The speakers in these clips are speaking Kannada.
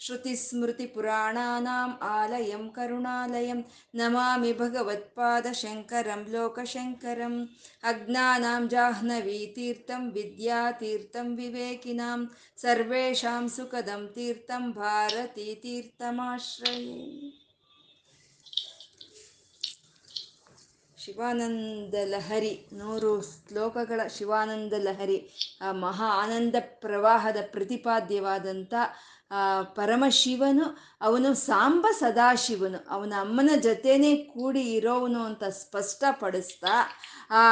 श्रुतिस्मृतिपुराणानाम् आलयं करुणालयं नमामि भगवत्पादशङ्करं लोकशङ्करम् अज्ञानां जाह्नवीतीर्थं विद्यातीर्थं विवेकिनां सर्वेषां सुखदं तीर्थं भारतीतीर्थमाश्रये ಶಿವಾನಂದ ಲಹರಿ ನೂರು ಶ್ಲೋಕಗಳ ಶಿವಾನಂದ ಲಹರಿ ಆ ಮಹಾ ಆನಂದ ಪ್ರವಾಹದ ಪ್ರತಿಪಾದ್ಯವಾದಂಥ ಆ ಪರಮಶಿವನು ಅವನು ಸಾಂಬ ಸದಾಶಿವನು. ಅವನ ಅಮ್ಮನ ಜೊತೆನೇ ಕೂಡಿ ಇರೋವನು ಅಂತ ಸ್ಪಷ್ಟಪಡಿಸ್ತಾ, ಆ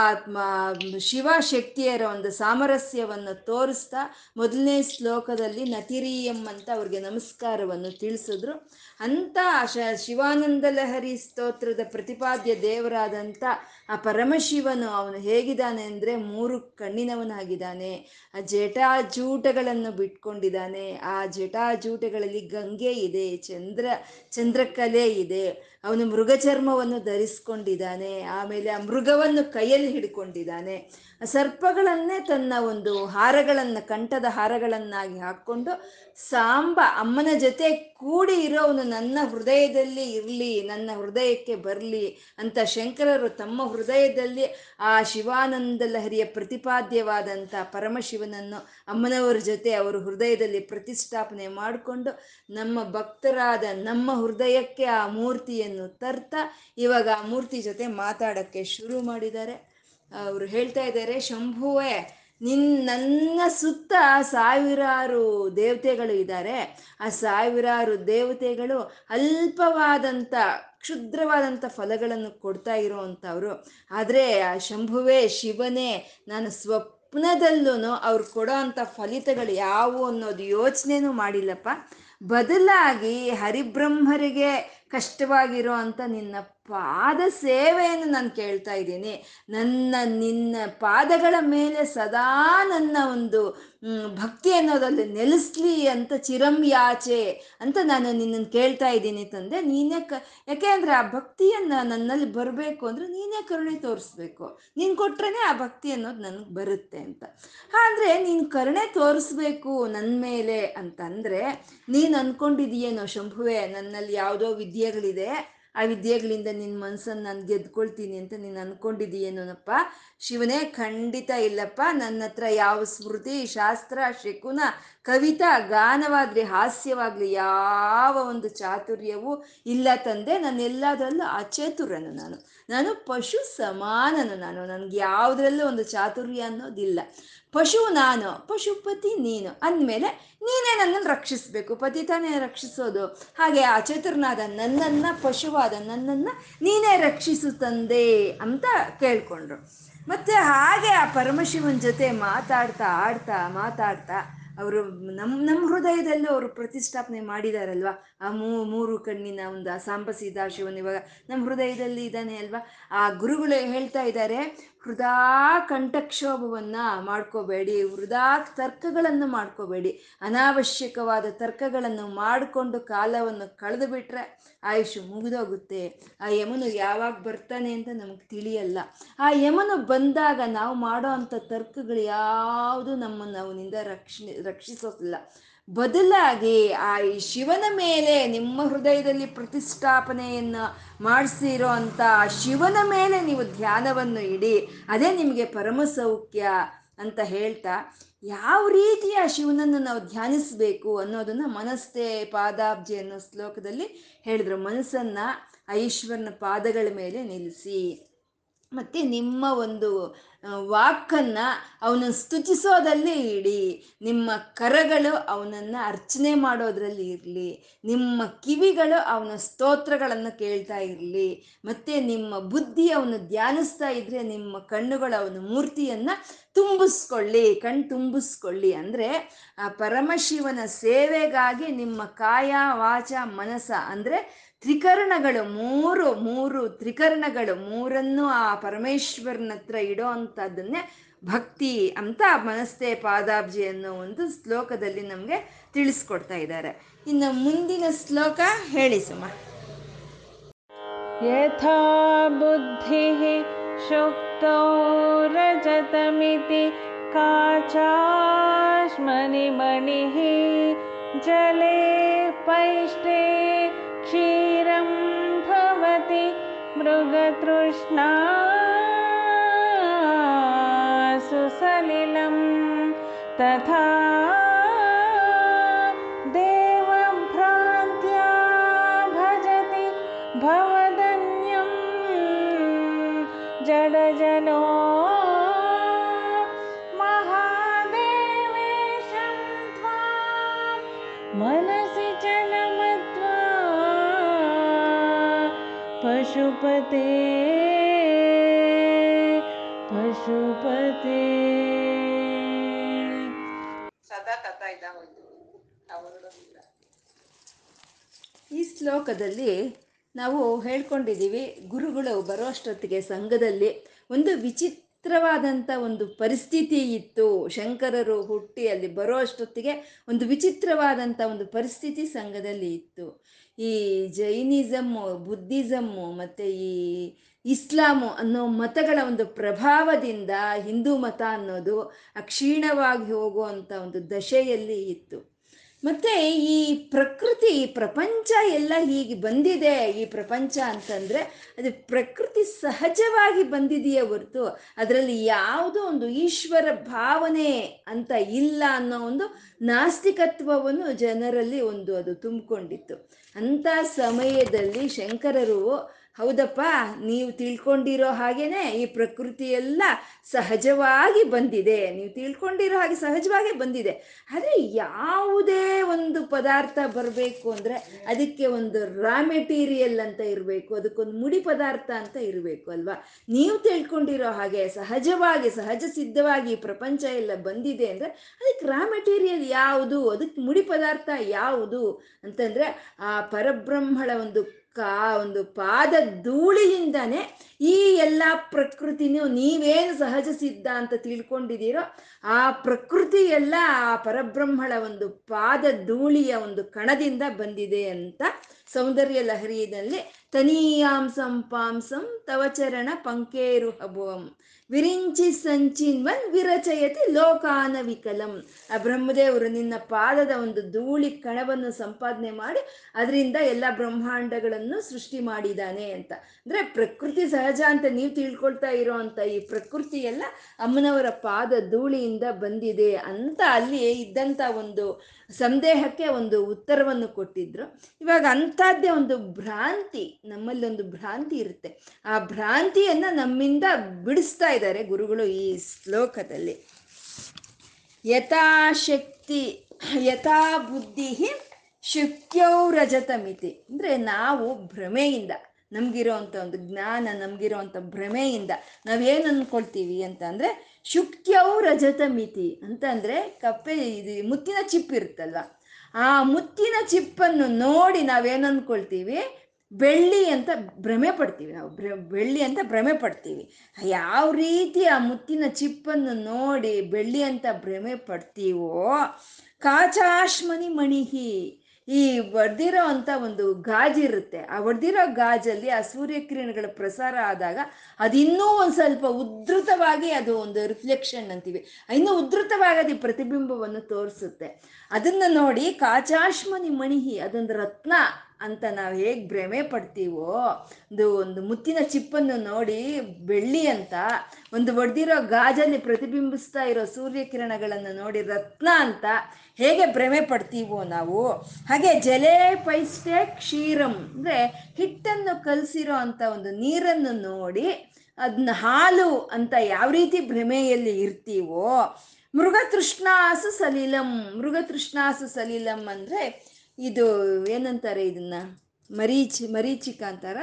ಶಿವ ಶಕ್ತಿಯರ ಒಂದು ಸಾಮರಸ್ಯವನ್ನು ತೋರಿಸ್ತಾ ಮೊದಲನೇ ಶ್ಲೋಕದಲ್ಲಿ ನತಿರೀಯಂ ಅಂತ ಅವ್ರಿಗೆ ನಮಸ್ಕಾರವನ್ನು ತಿಳಿಸಿದ್ರು. ಅಂಥ ಶ, ಶಿವಾನಂದ ಲಹರಿ ಸ್ತೋತ್ರದ ಪ್ರತಿಪಾದ್ಯ ದೇವರಾದಂಥ ಆ ಪರಮಶಿವನು ಅವನು ಹೇಗಿದ್ದಾನೆ ಅಂದರೆ ಮೂರು ಕಣ್ಣಿನವನಾಗಿದ್ದಾನೆ. ಆ ಜಟಾಜೂಟಗಳನ್ನು ಬಿಟ್ಕೊಂಡಿದ್ದಾನೆ. ಆ ಜಟಾಜೂಟಗಳಲ್ಲಿ ಗಂಗೆ ಇದೆ ಚಂದ್ರ ಚಂದ್ರಕಲೆ ಇದೆ. ಅವನು ಮೃಗ ಚರ್ಮವನ್ನು ಧರಿಸ್ಕೊಂಡಿದ್ದಾನೆ, ಆಮೇಲೆ ಆ ಮೃಗವನ್ನು ಕೈಯಲ್ಲಿ ಹಿಡ್ಕೊಂಡಿದ್ದಾನೆ. ಸರ್ಪಗಳನ್ನೇ ತನ್ನ ಒಂದು ಹಾರಗಳನ್ನು, ಕಂಠದ ಹಾರಗಳನ್ನಾಗಿ ಹಾಕ್ಕೊಂಡು ಸಾಂಬ ಅಮ್ಮನ ಜೊತೆ ಕೂಡಿ ಇರೋವನು ನನ್ನ ಹೃದಯದಲ್ಲಿ ಇರಲಿ, ನನ್ನ ಹೃದಯಕ್ಕೆ ಬರಲಿ ಅಂತ ಶಂಕರರು ತಮ್ಮ ಹೃದಯದಲ್ಲಿ ಆ ಶಿವಾನಂದ ಲಹರಿಯ ಪ್ರತಿಪಾದ್ಯವಾದಂಥ ಪರಮಶಿವನನ್ನು ಅಮ್ಮನವರ ಜೊತೆ ಅವರು ಹೃದಯದಲ್ಲಿ ಪ್ರತಿಷ್ಠಾಪನೆ ಮಾಡಿಕೊಂಡು ನಮ್ಮ ಭಕ್ತರಾದ ನಮ್ಮ ಹೃದಯಕ್ಕೆ ಆ ಮೂರ್ತಿಯನ್ನು ತರ್ತಾ ಇವಾಗ ಮೂರ್ತಿ ಜೊತೆ ಮಾತಾಡೋಕ್ಕೆ ಶುರು ಮಾಡಿದ್ದಾರೆ. ಅವರು ಹೇಳ್ತಾ ಇದ್ದಾರೆ, ಶಂಭುವೆ, ನಿನ್, ನನ್ನ ಸುತ್ತ ಸಾವಿರಾರು ದೇವತೆಗಳು ಇದ್ದಾರೆ. ಆ ಸಾವಿರಾರು ದೇವತೆಗಳು ಅಲ್ಪವಾದಂಥ ಕ್ಷುದ್ರವಾದಂಥ ಫಲಗಳನ್ನು ಕೊಡ್ತಾ ಇರುವಂಥವ್ರು. ಆದರೆ ಆ ಶಂಭುವೇ, ಶಿವನೇ, ನಾನು ಸ್ವಪ್ನದಲ್ಲೂ ಅವ್ರು ಕೊಡೋ ಅಂಥ ಫಲಿತಗಳು ಯಾವುವು ಅನ್ನೋದು ಯೋಚನೆನೂ ಮಾಡಿಲ್ಲಪ್ಪ. ಬದಲಾಗಿ ಹರಿಬ್ರಹ್ಮರಿಗೆ ಕಷ್ಟವಾಗಿರೋ ಅಂತ ನಿನ್ನ ಪಾದ ಸೇವೆಯನ್ನು ನಾನು ಕೇಳ್ತಾ ಇದ್ದೀನಿ. ನನ್ನ, ನಿನ್ನ ಪಾದಗಳ ಮೇಲೆ ಸದಾ ನನ್ನ ಒಂದು ಭಕ್ತಿ ಅನ್ನೋದಲ್ಲಿ ನೆಲೆಸ್ಲಿ ಅಂತ ಚಿರಂ ಯಾಚೆ ಅಂತ ನಾನು ನಿನ್ನನ್ನು ಕೇಳ್ತಾ ಇದ್ದೀನಿ ತಂದೆ. ನೀನೇ ಕ, ಯಾಕೆ ಅಂದರೆ ಆ ಭಕ್ತಿಯನ್ನು ನನ್ನಲ್ಲಿ ಬರಬೇಕು ಅಂದರೆ ನೀನೇ ಕರುಣೆ ತೋರಿಸ್ಬೇಕು. ನೀನು ಕೊಟ್ರೇ ಆ ಭಕ್ತಿ ಅನ್ನೋದು ನನಗೆ ಬರುತ್ತೆ ಅಂತ. ಆದರೆ ನೀನು ಕರುಣೆ ತೋರಿಸ್ಬೇಕು ನನ್ನ ಮೇಲೆ ಅಂತಂದರೆ ನೀನು ಅಂದ್ಕೊಂಡಿದೀಯೇನೋ ಶಂಭುವೆ, ನನ್ನಲ್ಲಿ ಯಾವುದೋ ವಿದ್ಯೆಗಳಿದೆ. ಆ ವಿದ್ಯೆಗಳಿಂದ ನಿನ್ನ ಮನಸ್ಸನ್ನು ನಾನು ಗೆದ್ಕೊಳ್ತೀನಿ ಅಂತ ನೀನು ಅನ್ಕೊಂಡಿದೀಯೇನೋನಪ್ಪ ಶಿವನೇ, ಖಂಡಿತ ಇಲ್ಲಪ್ಪ. ನನ್ನ ಹತ್ರ ಯಾವ ಸ್ಮೃತಿ, ಶಾಸ್ತ್ರ, ಶಕುನ, ಕವಿತಾ ಗಾನವಾಗಲಿ ಹಾಸ್ಯವಾಗಲಿ ಯಾವ ಒಂದು ಚಾತುರ್ಯವೂ ಇಲ್ಲ ತಂದೆ. ನಾನು ಎಲ್ಲದರಲ್ಲೂ ಅಚೇತುರನು ನಾನು. ನಾನು ಪಶು ಸಮಾನನು ನಾನು. ನನಗೆ ಯಾವುದ್ರಲ್ಲೂ ಒಂದು ಚಾತುರ್ಯ ಅನ್ನೋದಿಲ್ಲ. ಪಶು ನಾನು ಪಶುಪತಿ ನೀನು ಅಂದಮೇಲೆ ನೀನೇ ನನ್ನನ್ನು ರಕ್ಷಿಸಬೇಕು. ಪತಿ ತಾನೇ ರಕ್ಷಿಸೋದು. ಹಾಗೆ ಆ ಚತುರ್ನಾದ ನನ್ನನ್ನು, ಪಶುವಾದ ನನ್ನನ್ನು ನೀನೇ ರಕ್ಷಿಸು ತಂದೆ ಅಂತ ಕೇಳ್ಕೊಂಡ್ರು. ಮತ್ತು ಹಾಗೆ ಆ ಪರಮಶಿವನ ಜೊತೆ ಮಾತಾಡ್ತಾ ಆಡ್ತಾ ಮಾತಾಡ್ತಾ ಅವರು ನಮ್ಮ ನಮ್ಮ ಹೃದಯದಲ್ಲೂ ಅವರು ಪ್ರತಿಷ್ಠಾಪನೆ ಮಾಡಿದಾರಲ್ವ? ಆ ಮೂ, ಮೂರು ಕಣ್ಣಿನ ಒಂದು ಆ ಶಿವನ್ ಇವಾಗ ನಮ್ಮ ಹೃದಯದಲ್ಲಿ ಇದ್ದಾನೆ ಅಲ್ವಾ? ಆ ಗುರುಗಳು ಹೇಳ್ತಾ ಇದ್ದಾರೆ ಹೃದಾ ಕಂಠಕ್ಷೋಭವನ್ನು ಮಾಡ್ಕೋಬೇಡಿ ಹೃದಾ ತರ್ಕಗಳನ್ನು ಮಾಡ್ಕೋಬೇಡಿ. ಅನಾವಶ್ಯಕವಾದ ತರ್ಕಗಳನ್ನು ಮಾಡಿಕೊಂಡು ಕಾಲವನ್ನು ಕಳೆದು ಬಿಟ್ರೆ ಆಯುಷ್ ಮುಗಿದೋಗುತ್ತೆ. ಆ ಯಮನು ಯಾವಾಗ ಬರ್ತಾನೆ ಅಂತ ನಮಗೆ ತಿಳಿಯಲ್ಲ. ಆ ಯಮನು ಬಂದಾಗ ನಾವು ಮಾಡೋ ಅಂಥ ತರ್ಕಗಳು ಯಾವುದು ನಮ್ಮನ್ನು ಅವನಿಂದ ರಕ್ಷಣೆ ರಕ್ಷಿಸೋದಿಲ್ಲ. ಬದಲಾಗಿ ಆ ಶಿವನ ಮೇಲೆ ನಿಮ್ಮ ಹೃದಯದಲ್ಲಿ ಪ್ರತಿಷ್ಠಾಪನೆಯನ್ನು ಮಾಡಿಸಿರೋ ಅಂತ ಶಿವನ ಮೇಲೆ ನೀವು ಧ್ಯಾನವನ್ನು ಇಡಿ, ಅದೇ ನಿಮಗೆ ಪರಮ ಸೌಖ್ಯ ಅಂತ ಹೇಳ್ತಾ, ಯಾವ ರೀತಿಯ ಶಿವನನ್ನು ನಾವು ಧ್ಯಾನಿಸಬೇಕು ಅನ್ನೋದನ್ನು ಮನಸ್ಸೇ ಪಾದಾಬ್ಜಿ ಅನ್ನೋ ಶ್ಲೋಕದಲ್ಲಿ ಹೇಳಿದ್ರು. ಮನಸ್ಸನ್ನು ಆ ಪಾದಗಳ ಮೇಲೆ ನಿಲ್ಲಿಸಿ. ಮತ್ತು ನಿಮ್ಮ ಒಂದು ವಾಕನ್ನು ಅವನ ಸ್ತುತಿಸೋದಲ್ಲಿ ಇಡಿ. ನಿಮ್ಮ ಕರಗಳು ಅವನನ್ನು ಅರ್ಚನೆ ಮಾಡೋದ್ರಲ್ಲಿ ಇರಲಿ. ನಿಮ್ಮ ಕಿವಿಗಳು ಅವನ ಸ್ತೋತ್ರಗಳನ್ನು ಕೇಳ್ತಾ ಇರಲಿ. ಮತ್ತು ನಿಮ್ಮ ಬುದ್ಧಿ ಅವನು ಧ್ಯಾನಿಸ್ತಾ ಇದ್ದರೆ ನಿಮ್ಮ ಕಣ್ಣುಗಳು ಅವನ ಮೂರ್ತಿಯನ್ನು ತುಂಬಿಸ್ಕೊಳ್ಳಿ. ಕಣ್ ತುಂಬಿಸ್ಕೊಳ್ಳಿ ಅಂದರೆ ಆ ಪರಮಶಿವನ ಸೇವೆಗಾಗಿ ನಿಮ್ಮ ಕಾಯ, ವಾಚ ಮನಸ ಅಂದರೆ ತ್ರಿಕರಣಗಳು ಮೂರು ಮೂರು ತ್ರಿಕರಣಗಳು ಮೂರನ್ನು ಆ ಪರಮೇಶ್ವರನ ಹತ್ರ ಇಡೋ ಅಂಥದ್ದನ್ನೇ ಭಕ್ತಿ ಅಂತ ಮನಸ್ತೆ ಪಾದಾಬ್ಜಿ ಅನ್ನೋ ಒಂದು ಶ್ಲೋಕದಲ್ಲಿ ನಮಗೆ ತಿಳಿಸ್ಕೊಡ್ತಾ ಇದ್ದಾರೆ. ಇನ್ನು ಮುಂದಿನ ಶ್ಲೋಕ ಹೇಳಿ ಸುಮ. ಯಥಾ ಬುದ್ಧಿ ಶುಕ್ತೋ ರಜತಮಿತಿ ಕಾಚಾಶ್ಮನಿ ಮಣಿ ಜಲೇ ಪೈಷ್ಟೇ मृगतृष्णा ಶ್ಲೋಕದಲ್ಲಿ ನಾವು ಹೇಳ್ಕೊಂಡಿದ್ದೀವಿ, ಗುರುಗಳು ಬರೋಷ್ಟೊತ್ತಿಗೆ ಸಂಘದಲ್ಲಿ ಒಂದು ವಿಚಿತ್ರವಾದಂಥ ಒಂದು ಪರಿಸ್ಥಿತಿ ಇತ್ತು. ಶಂಕರರು ಹುಟ್ಟಿ ಅಲ್ಲಿ ಬರೋ ಅಷ್ಟೊತ್ತಿಗೆ ಒಂದು ವಿಚಿತ್ರವಾದಂಥ ಒಂದು ಪರಿಸ್ಥಿತಿ ಸಂಘದಲ್ಲಿ ಇತ್ತು. ಈ ಜೈನಿಸಮ್ಮು ಬುದ್ಧಿಸಮ್ಮು ಮತ್ತು ಈ ಇಸ್ಲಾಮು ಅನ್ನೋ ಮತಗಳ ಒಂದು ಪ್ರಭಾವದಿಂದ ಹಿಂದೂ ಮತ ಅನ್ನೋದು ಅಕ್ಷೀಣವಾಗಿ ಹೋಗುವಂಥ ಒಂದು ದಶೆಯಲ್ಲಿ ಇತ್ತು. ಮತ್ತೆ ಈ ಪ್ರಕೃತಿ ಪ್ರಪಂಚ ಎಲ್ಲ ಹೀಗೆ ಬಂದಿದೆ. ಈ ಪ್ರಪಂಚ ಅಂತಂದ್ರೆ ಅದು ಪ್ರಕೃತಿ ಸಹಜವಾಗಿ ಬಂದಿದೆಯೇ ಹೊರತು ಅದರಲ್ಲಿ ಯಾವುದೋ ಒಂದು ಈಶ್ವರ ಭಾವನೆ ಅಂತ ಇಲ್ಲ ಅನ್ನೋ ಒಂದು ನಾಸ್ತಿಕತ್ವವನ್ನು ಜನರಲ್ಲಿ ಒಂದು ಅದು ತುಂಬಿಕೊಂಡಿತ್ತು. ಅಂಥ ಸಮಯದಲ್ಲಿ ಶಂಕರರು ಹೌದಪ್ಪ, ನೀವು ತಿಳ್ಕೊಂಡಿರೋ ಹಾಗೇನೆ ಈ ಪ್ರಕೃತಿ ಎಲ್ಲ ಸಹಜವಾಗಿ ಬಂದಿದೆ. ನೀವು ತಿಳ್ಕೊಂಡಿರೋ ಹಾಗೆ ಸಹಜವಾಗಿ ಬಂದಿದೆ. ಆದರೆ ಯಾವುದೇ ಒಂದು ಪದಾರ್ಥ ಬರಬೇಕು ಅಂದರೆ ಅದಕ್ಕೆ ಒಂದು ರಾ ಮೆಟೀರಿಯಲ್ ಅಂತ ಇರಬೇಕು, ಅದಕ್ಕೊಂದು ಮುಡಿ ಪದಾರ್ಥ ಅಂತ ಇರಬೇಕು ಅಲ್ವಾ? ನೀವು ತಿಳ್ಕೊಂಡಿರೋ ಹಾಗೆ ಸಹಜವಾಗಿ, ಸಹಜ ಸಿದ್ಧವಾಗಿ ಪ್ರಪಂಚ ಎಲ್ಲ ಬಂದಿದೆ ಅಂದರೆ ಅದಕ್ಕೆ ರಾ ಮೆಟೀರಿಯಲ್ ಯಾವುದು, ಅದಕ್ಕೆ ಮುಡಿ ಪದಾರ್ಥ ಯಾವುದು ಅಂತಂದರೆ ಆ ಪರಬ್ರಹ್ಮಳ ಒಂದು ಕಾ ಒಂದು ಪಾದ ಧೂಳಿಯಿಂದಾನೆ ಈ ಎಲ್ಲ ಪ್ರಕೃತಿನೂ ನೀವೇನು ಸಹಜ ಸಿದ್ಧ ಅಂತ ತಿಳ್ಕೊಂಡಿದ್ದೀರೋ ಆ ಪ್ರಕೃತಿ ಎಲ್ಲ ಆ ಪರಬ್ರಹ್ಮಳ ಒಂದು ಪಾದ ಧೂಳಿಯ ಒಂದು ಕಣದಿಂದ ಬಂದಿದೆ ಅಂತ ಸೌಂದರ್ಯ ಲಹರಿಯಲ್ಲಿ ತನೀಯಾಂಸಂ ಪಾಂಸಂ ತವಚರಣ ಪಂಕೇರು ಹಭುವಂ ವಿರಿಂಚಿ ಸಂಚಿನ್ವನ್ ವಿರಚಯತಿ ಲೋಕಾನ ವಿಕಲಂ. ಆ ಬ್ರಹ್ಮದೇವರು ನಿನ್ನ ಪಾದದ ಒಂದು ಧೂಳಿ ಕಣವನ್ನು ಸಂಪಾದನೆ ಮಾಡಿ ಅದರಿಂದ ಎಲ್ಲ ಬ್ರಹ್ಮಾಂಡಗಳನ್ನು ಸೃಷ್ಟಿ ಮಾಡಿದ್ದಾನೆ ಅಂತ. ಅಂದ್ರೆ ಪ್ರಕೃತಿ ಸಹಜ ಅಂತ ನೀವು ತಿಳ್ಕೊಳ್ತಾ ಇರೋ ಅಂತ ಈ ಪ್ರಕೃತಿ ಎಲ್ಲ ಅಮ್ಮನವರ ಪಾದ ಧೂಳಿಯಿಂದ ಬಂದಿದೆ ಅಂತ ಅಲ್ಲಿ ಇದ್ದಂತ ಒಂದು ಸಂದೇಹಕ್ಕೆ ಒಂದು ಉತ್ತರವನ್ನು ಕೊಟ್ಟಿದ್ರು. ಇವಾಗ ಅಂಥದ್ದೇ ಒಂದು ಭ್ರಾಂತಿ ನಮ್ಮಲ್ಲಿ ಒಂದು ಭ್ರಾಂತಿ ಇರುತ್ತೆ. ಆ ಭ್ರಾಂತಿಯನ್ನ ನಮ್ಮಿಂದ ಬಿಡಿಸ್ತಾ ಇದ್ದಾರೆ ಗುರುಗಳು ಈ ಶ್ಲೋಕದಲ್ಲಿ, ಯಥಾಶಕ್ತಿ ಯಥಾ ಬುದ್ಧಿ ರಜತಮಿತಿ. ಅಂದರೆ ನಾವು ಭ್ರಮೆಯಿಂದ ನಮಗಿರೋವಂಥ ಒಂದು ಜ್ಞಾನ ನಮಗಿರೋವಂಥ ಭ್ರಮೆಯಿಂದ ನಾವೇನು ಅಂದ್ಕೊಳ್ತೀವಿ ಅಂತ ಅಂದರೆ, ಶುಕ್ಯೌ ರಜತ ಮಿತಿ ಅಂತಂದರೆ ಕಪ್ಪೆ, ಇದು ಮುತ್ತಿನ ಚಿಪ್ ಇರುತ್ತಲ್ವ ಆ ಮುತ್ತಿನ ಚಿಪ್ಪನ್ನು ನೋಡಿ ನಾವೇನು ಅಂದ್ಕೊಳ್ತೀವಿ ಬೆಳ್ಳಿ ಅಂತ ಭ್ರಮೆ ಪಡ್ತೀವಿ ನಾವು. ಬೆಳ್ಳಿ ಅಂತ ಭ್ರಮೆ ಪಡ್ತೀವಿ. ಯಾವ ರೀತಿ ಆ ಮುತ್ತಿನ ಚಿಪ್ಪನ್ನು ನೋಡಿ ಬೆಳ್ಳಿ ಅಂತ ಭ್ರಮೆ ಪಡ್ತೀವೋ, ಕಾಚಾಶ್ಮನಿ ಮಣಿಹಿ ಈ ಒಡೆದಿರೋ ಅಂತ ಒಂದು ಗಾಜಿರುತ್ತೆ ಆ ಒಡೆದಿರೋ ಗಾಜಲ್ಲಿ ಆ ಸೂರ್ಯಕಿರಣಗಳ ಪ್ರಸಾರ ಆದಾಗ ಅದು ಇನ್ನೂ ಒಂದು ಸ್ವಲ್ಪ ಉದ್ಧತವಾಗಿ ಅದು ಒಂದು ರಿಫ್ಲೆಕ್ಷನ್ ಅಂತೀವಿ. ಇನ್ನೂ ಉದ್ಧತವಾಗಿ ಅದು ಪ್ರತಿಬಿಂಬವನ್ನು ತೋರಿಸುತ್ತೆ. ಅದನ್ನು ನೋಡಿ ಕಾಚಾಶ್ಮನಿ ಮಣಿಹಿ ಅದೊಂದು ರತ್ನ. ಅಂತ ನಾವು ಹೇಗೆ ಭ್ರಮೆ ಪಡ್ತೀವೋ, ಒಂದು ಒಂದು ಮುತ್ತಿನ ಚಿಪ್ಪನ್ನು ನೋಡಿ ಬೆಳ್ಳಿ ಅಂತ, ಒಂದು ಒಡೆದಿರೋ ಗಾಜಲ್ಲಿ ಪ್ರತಿಬಿಂಬಿಸ್ತಾ ಇರೋ ಸೂರ್ಯಕಿರಣಗಳನ್ನು ನೋಡಿ ರತ್ನ ಅಂತ ಹೇಗೆ ಭ್ರಮೆ ಪಡ್ತೀವೋ ನಾವು, ಹಾಗೆ ಜಲೇ ಪೈಸ್ಟೆ ಕ್ಷೀರಂ ಅಂದರೆ ಹಿಟ್ಟನ್ನು ಕಲಸಿರೋ ಅಂಥ ಒಂದು ನೀರನ್ನು ನೋಡಿ ಅದನ್ನ ಹಾಲು ಅಂತ ಯಾವ ರೀತಿ ಭ್ರಮೆಯಲ್ಲಿ ಇರ್ತೀವೋ, ಮೃಗತೃಷ್ಣಾಸು ಸಲೀಲಂ ಮೃಗತೃಷ್ಣಾಸು ಸಲೀಲಂ ಅಂದರೆ ಇದು ಏನಂತಾರೆ ಇದನ್ನ? ಮರೀಚಿ, ಮರೀಚಿಕ ಅಂತಾರ?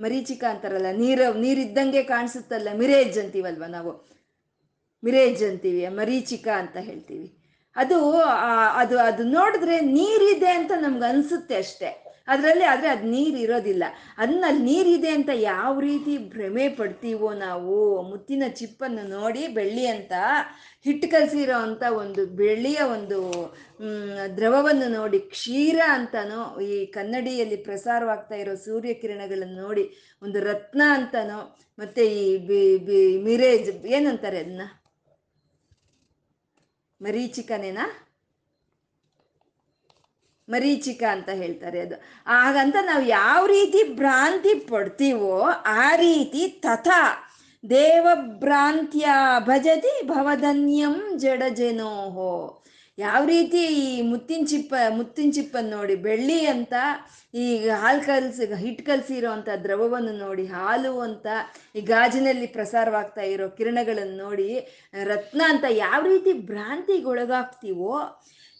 ಮರೀಚಿಕ ಅಂತಾರಲ್ಲ, ನೀರು, ನೀರಿದ್ದಂಗೆ ಕಾಣಿಸುತ್ತಲ್ಲ, ಮಿರೇಜ್ ಅಂತೀವಲ್ವ ನಾವು? ಮಿರೇಜ್ ಅಂತೀವಿ, ಮರೀಚಿಕ ಅಂತ ಹೇಳ್ತೀವಿ. ಅದು ಅದು ಅದು ನೋಡಿದ್ರೆ ನೀರಿದೆ ಅಂತ ನಮ್ಗೆ ಅನ್ಸುತ್ತೆ ಅಷ್ಟೇ. ಅದರಲ್ಲಿ ಆದರೆ ಅದು ನೀರು ಇರೋದಿಲ್ಲ ಅದನ್ನ ಅಲ್ಲಿ ನೀರಿದೆ ಅಂತ ಯಾವ ರೀತಿ ಭ್ರಮೆ ಪಡ್ತೀವೋ ನಾವು? ಮುತ್ತಿನ ಚಿಪ್ಪನ್ನು ನೋಡಿ ಬೆಳ್ಳಿ ಅಂತ ಹಿಟ್ಟು ಕಲಸಿರೋ ಅಂಥ ಒಂದು ಬೆಳ್ಳಿಯ ಒಂದು ದ್ರವವನ್ನು ನೋಡಿ, ಕ್ಷೀರ ಅಂತನೋ, ಈ ಕನ್ನಡಿಯಲ್ಲಿ ಪ್ರಸಾರವಾಗ್ತಾ ಇರೋ ಸೂರ್ಯಕಿರಣಗಳನ್ನು ನೋಡಿ, ಒಂದು ರತ್ನ ಅಂತನೋ, ಮತ್ತೆ ಈ ಬಿ ಬಿ, ಮಿರೇಜ್ ಏನಂತಾರೆ ಅದನ್ನ ಮರೀಚಿಕನೇನಾ? ಮರೀಚಿಕ ಅಂತ ಹೇಳ್ತಾರೆ ಅದು. ಹಾಗಂತ ನಾವು ಯಾವ ರೀತಿ ಭ್ರಾಂತಿ ಪಡ್ತೀವೋ ಆ ರೀತಿ ತಥಾ ದೇವಭ್ರಾಂತ್ಯ ಭಜತಿ ಭವಧನ್ಯಂ ಜಡಜನೋಹೋ. ಯಾವ ರೀತಿ ಈ ಮುತ್ತಿನ ಚಿಪ್ಪ, ಮುತ್ತಿನ ಚಿಪ್ಪನ್ನು ನೋಡಿ, ಬೆಳ್ಳಿ ಅಂತ ಈ ಹಾಲು ಕಲಸಿ ಹಿಟ್ಟು ಕಲಸಿರೋ ದ್ರವವನ್ನು ನೋಡಿ, ಹಾಲು ಅಂತ ಈ ಗಾಜಿನಲ್ಲಿ ಪ್ರಸಾರವಾಗ್ತಾ ಇರೋ ಕಿರಣಗಳನ್ನು ನೋಡಿ, ರತ್ನ ಅಂತ ಯಾವ ರೀತಿ ಭ್ರಾಂತಿಗೊಳಗಾಗ್ತೀವೋ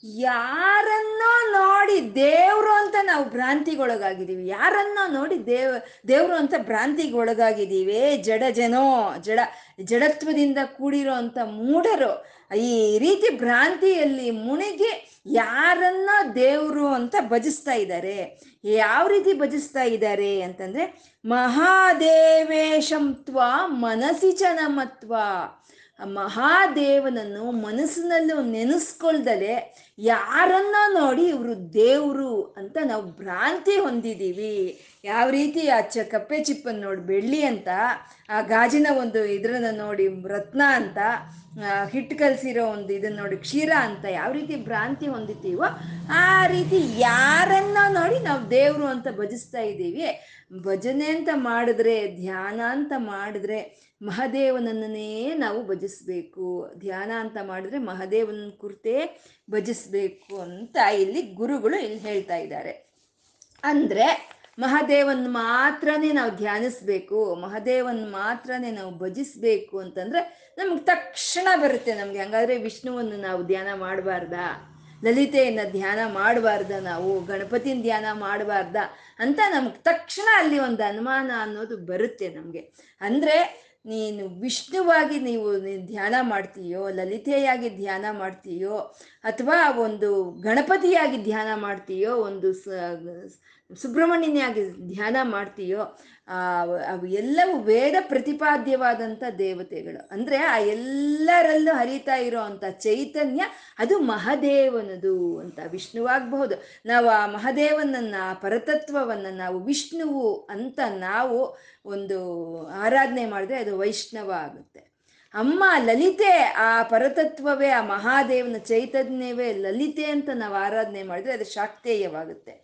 ಯಾರನ್ನೋ ನೋಡಿ ದೇವರು ಅಂತ ನಾವು ಭ್ರಾಂತಿಗೊಳಗಾಗಿದ್ದೀವಿ. ಯಾರನ್ನೋ ನೋಡಿ ದೇವ್, ದೇವರು ಅಂತ ಭ್ರಾಂತಿಗೊಳಗಾಗಿದ್ದೀವಿ. ಜಡ ಜನೋ, ಜಡ, ಜಡತ್ವದಿಂದ ಕೂಡಿರೋ ಅಂತ ಮೂಢರು. ಈ ರೀತಿ ಭ್ರಾಂತಿಯಲ್ಲಿ ಮುಣಿಗೆ ಯಾರನ್ನ ದೇವರು ಅಂತ ಭಜಿಸ್ತಾ ಇದ್ದಾರೆ. ಯಾವ ರೀತಿ ಭಜಿಸ್ತಾ ಇದ್ದಾರೆ ಅಂತಂದ್ರೆ ಮಹಾದೇವೇಶಂತ್ವ ಮನಸಿಚನಮತ್ವ ಮಹಾದೇವನನ್ನು ಮನಸ್ಸಿನಲ್ಲೂ ನೆನೆಸ್ಕೊಳ್ದಲೆ ಯಾರನ್ನ ನೋಡಿ ಇವರು ದೇವರು ಅಂತ ನಾವು ಭ್ರಾಂತಿ ಹೊಂದಿದ್ದೀವಿ ಯಾವ ರೀತಿ ಆ ಚ ಕಪ್ಪೆ ಚಿಪ್ಪನ್ನು ನೋಡಿ ಬೆಳ್ಳಿ ಅಂತ, ಆ ಗಾಜಿನ ಒಂದು ಇದ್ರನ್ನ ನೋಡಿ ರತ್ನ ಅಂತ ಹಿಟ್ಟು ಕಲಸಿರೋ ಒಂದು ಇದನ್ನ ನೋಡಿ ಕ್ಷೀರ ಅಂತ ಯಾವ ರೀತಿ ಭ್ರಾಂತಿ ಹೊಂದಿತೀವೋ ಆ ರೀತಿ ಯಾರನ್ನ ನೋಡಿ ನಾವು ದೇವರು ಅಂತ ಭಜಿಸ್ತಾ ಇದ್ದೀವಿ ಭಜನೆ ಅಂತ ಮಾಡಿದ್ರೆ, ಧ್ಯಾನ ಅಂತ ಮಾಡಿದ್ರೆ ಮಹಾದೇವನನ್ನೇ ನಾವು ಭಜಿಸ್ಬೇಕು. ಧ್ಯಾನ ಅಂತ ಮಾಡಿದ್ರೆ ಮಹದೇವನ ಕುರಿತೇ ಭಜಿಸ್ಬೇಕು ಅಂತ ಇಲ್ಲಿ ಗುರುಗಳು ಇಲ್ಲಿ ಹೇಳ್ತಾ ಇದ್ದಾರೆ. ಅಂದ್ರೆ ಮಹಾದೇವನ್ ಮಾತ್ರನೇ ನಾವು ಧ್ಯಾನಿಸ್ಬೇಕು, ಮಹಾದೇವನ್ ಮಾತ್ರನೇ ನಾವು ಭಜಿಸ್ಬೇಕು ಅಂತಂದ್ರೆ ನಮ್ಗೆ ತಕ್ಷಣ ಬರುತ್ತೆ ನಮ್ಗೆ. ಹಂಗಾದ್ರೆ ವಿಷ್ಣುವನ್ನು ನಾವು ಧ್ಯಾನ ಮಾಡಬಾರ್ದಾ? ಲಲಿತೆಯನ್ನ ಧ್ಯಾನ ಮಾಡಬಾರ್ದ ನಾವು? ಗಣಪತಿನ ಧ್ಯಾನ ಮಾಡಬಾರ್ದ ಅಂತ ನಮ್ಗೆ ತಕ್ಷಣ ಅಲ್ಲಿ ಒಂದು ಅನುಮಾನ ಅನ್ನೋದು ಬರುತ್ತೆ ನಮಗೆ. ಅಂದ್ರೆ ನೀನು ವಿಷ್ಣುವಾಗಿ ನೀವು ಧ್ಯಾನ ಮಾಡ್ತೀಯೋ ಲಲಿತೆಯಾಗಿ ಧ್ಯಾನ ಮಾಡ್ತೀಯೋ ಅಥವಾ ಒಂದು ಗಣಪತಿಯಾಗಿ ಧ್ಯಾನ ಮಾಡ್ತೀಯೋ ಒಂದು ಸುಬ್ರಹ್ಮಣ್ಯನಾಗಿ ಧ್ಯಾನ ಮಾಡ್ತೀಯೋ ಆ, ಎಲ್ಲವೂ ವೇದ ಪ್ರತಿಪಾದ್ಯವಾದಂಥ ದೇವತೆಗಳು. ಅಂದರೆ ಆ ಎಲ್ಲರಲ್ಲೂ ಹರಿತಾ ಇರೋ ಅಂಥ ಚೈತನ್ಯ ಅದು ಮಹದೇವನದು ಅಂತ ವಿಷ್ಣುವಾಗಬಹುದು. ನಾವು ಆ ಮಹದೇವನನ್ನ ಆ ಪರತತ್ವವನ್ನು ನಾವು ವಿಷ್ಣುವು ಅಂತ ನಾವು ಒಂದು ಆರಾಧನೆ ಮಾಡಿದ್ರೆ ಅದು ವೈಷ್ಣವ ಆಗುತ್ತೆ. ಅಮ್ಮ ಲಲಿತೆ ಆ ಪರತತ್ವವೇ ಆ ಮಹಾದೇವನ ಚೈತನ್ಯವೇ ಲಲಿತೆ ಅಂತ ನಾವು ಆರಾಧನೆ ಮಾಡಿದ್ರೆ ಅದು ಶಾಕ್ತೇಯವಾಗುತ್ತೆ.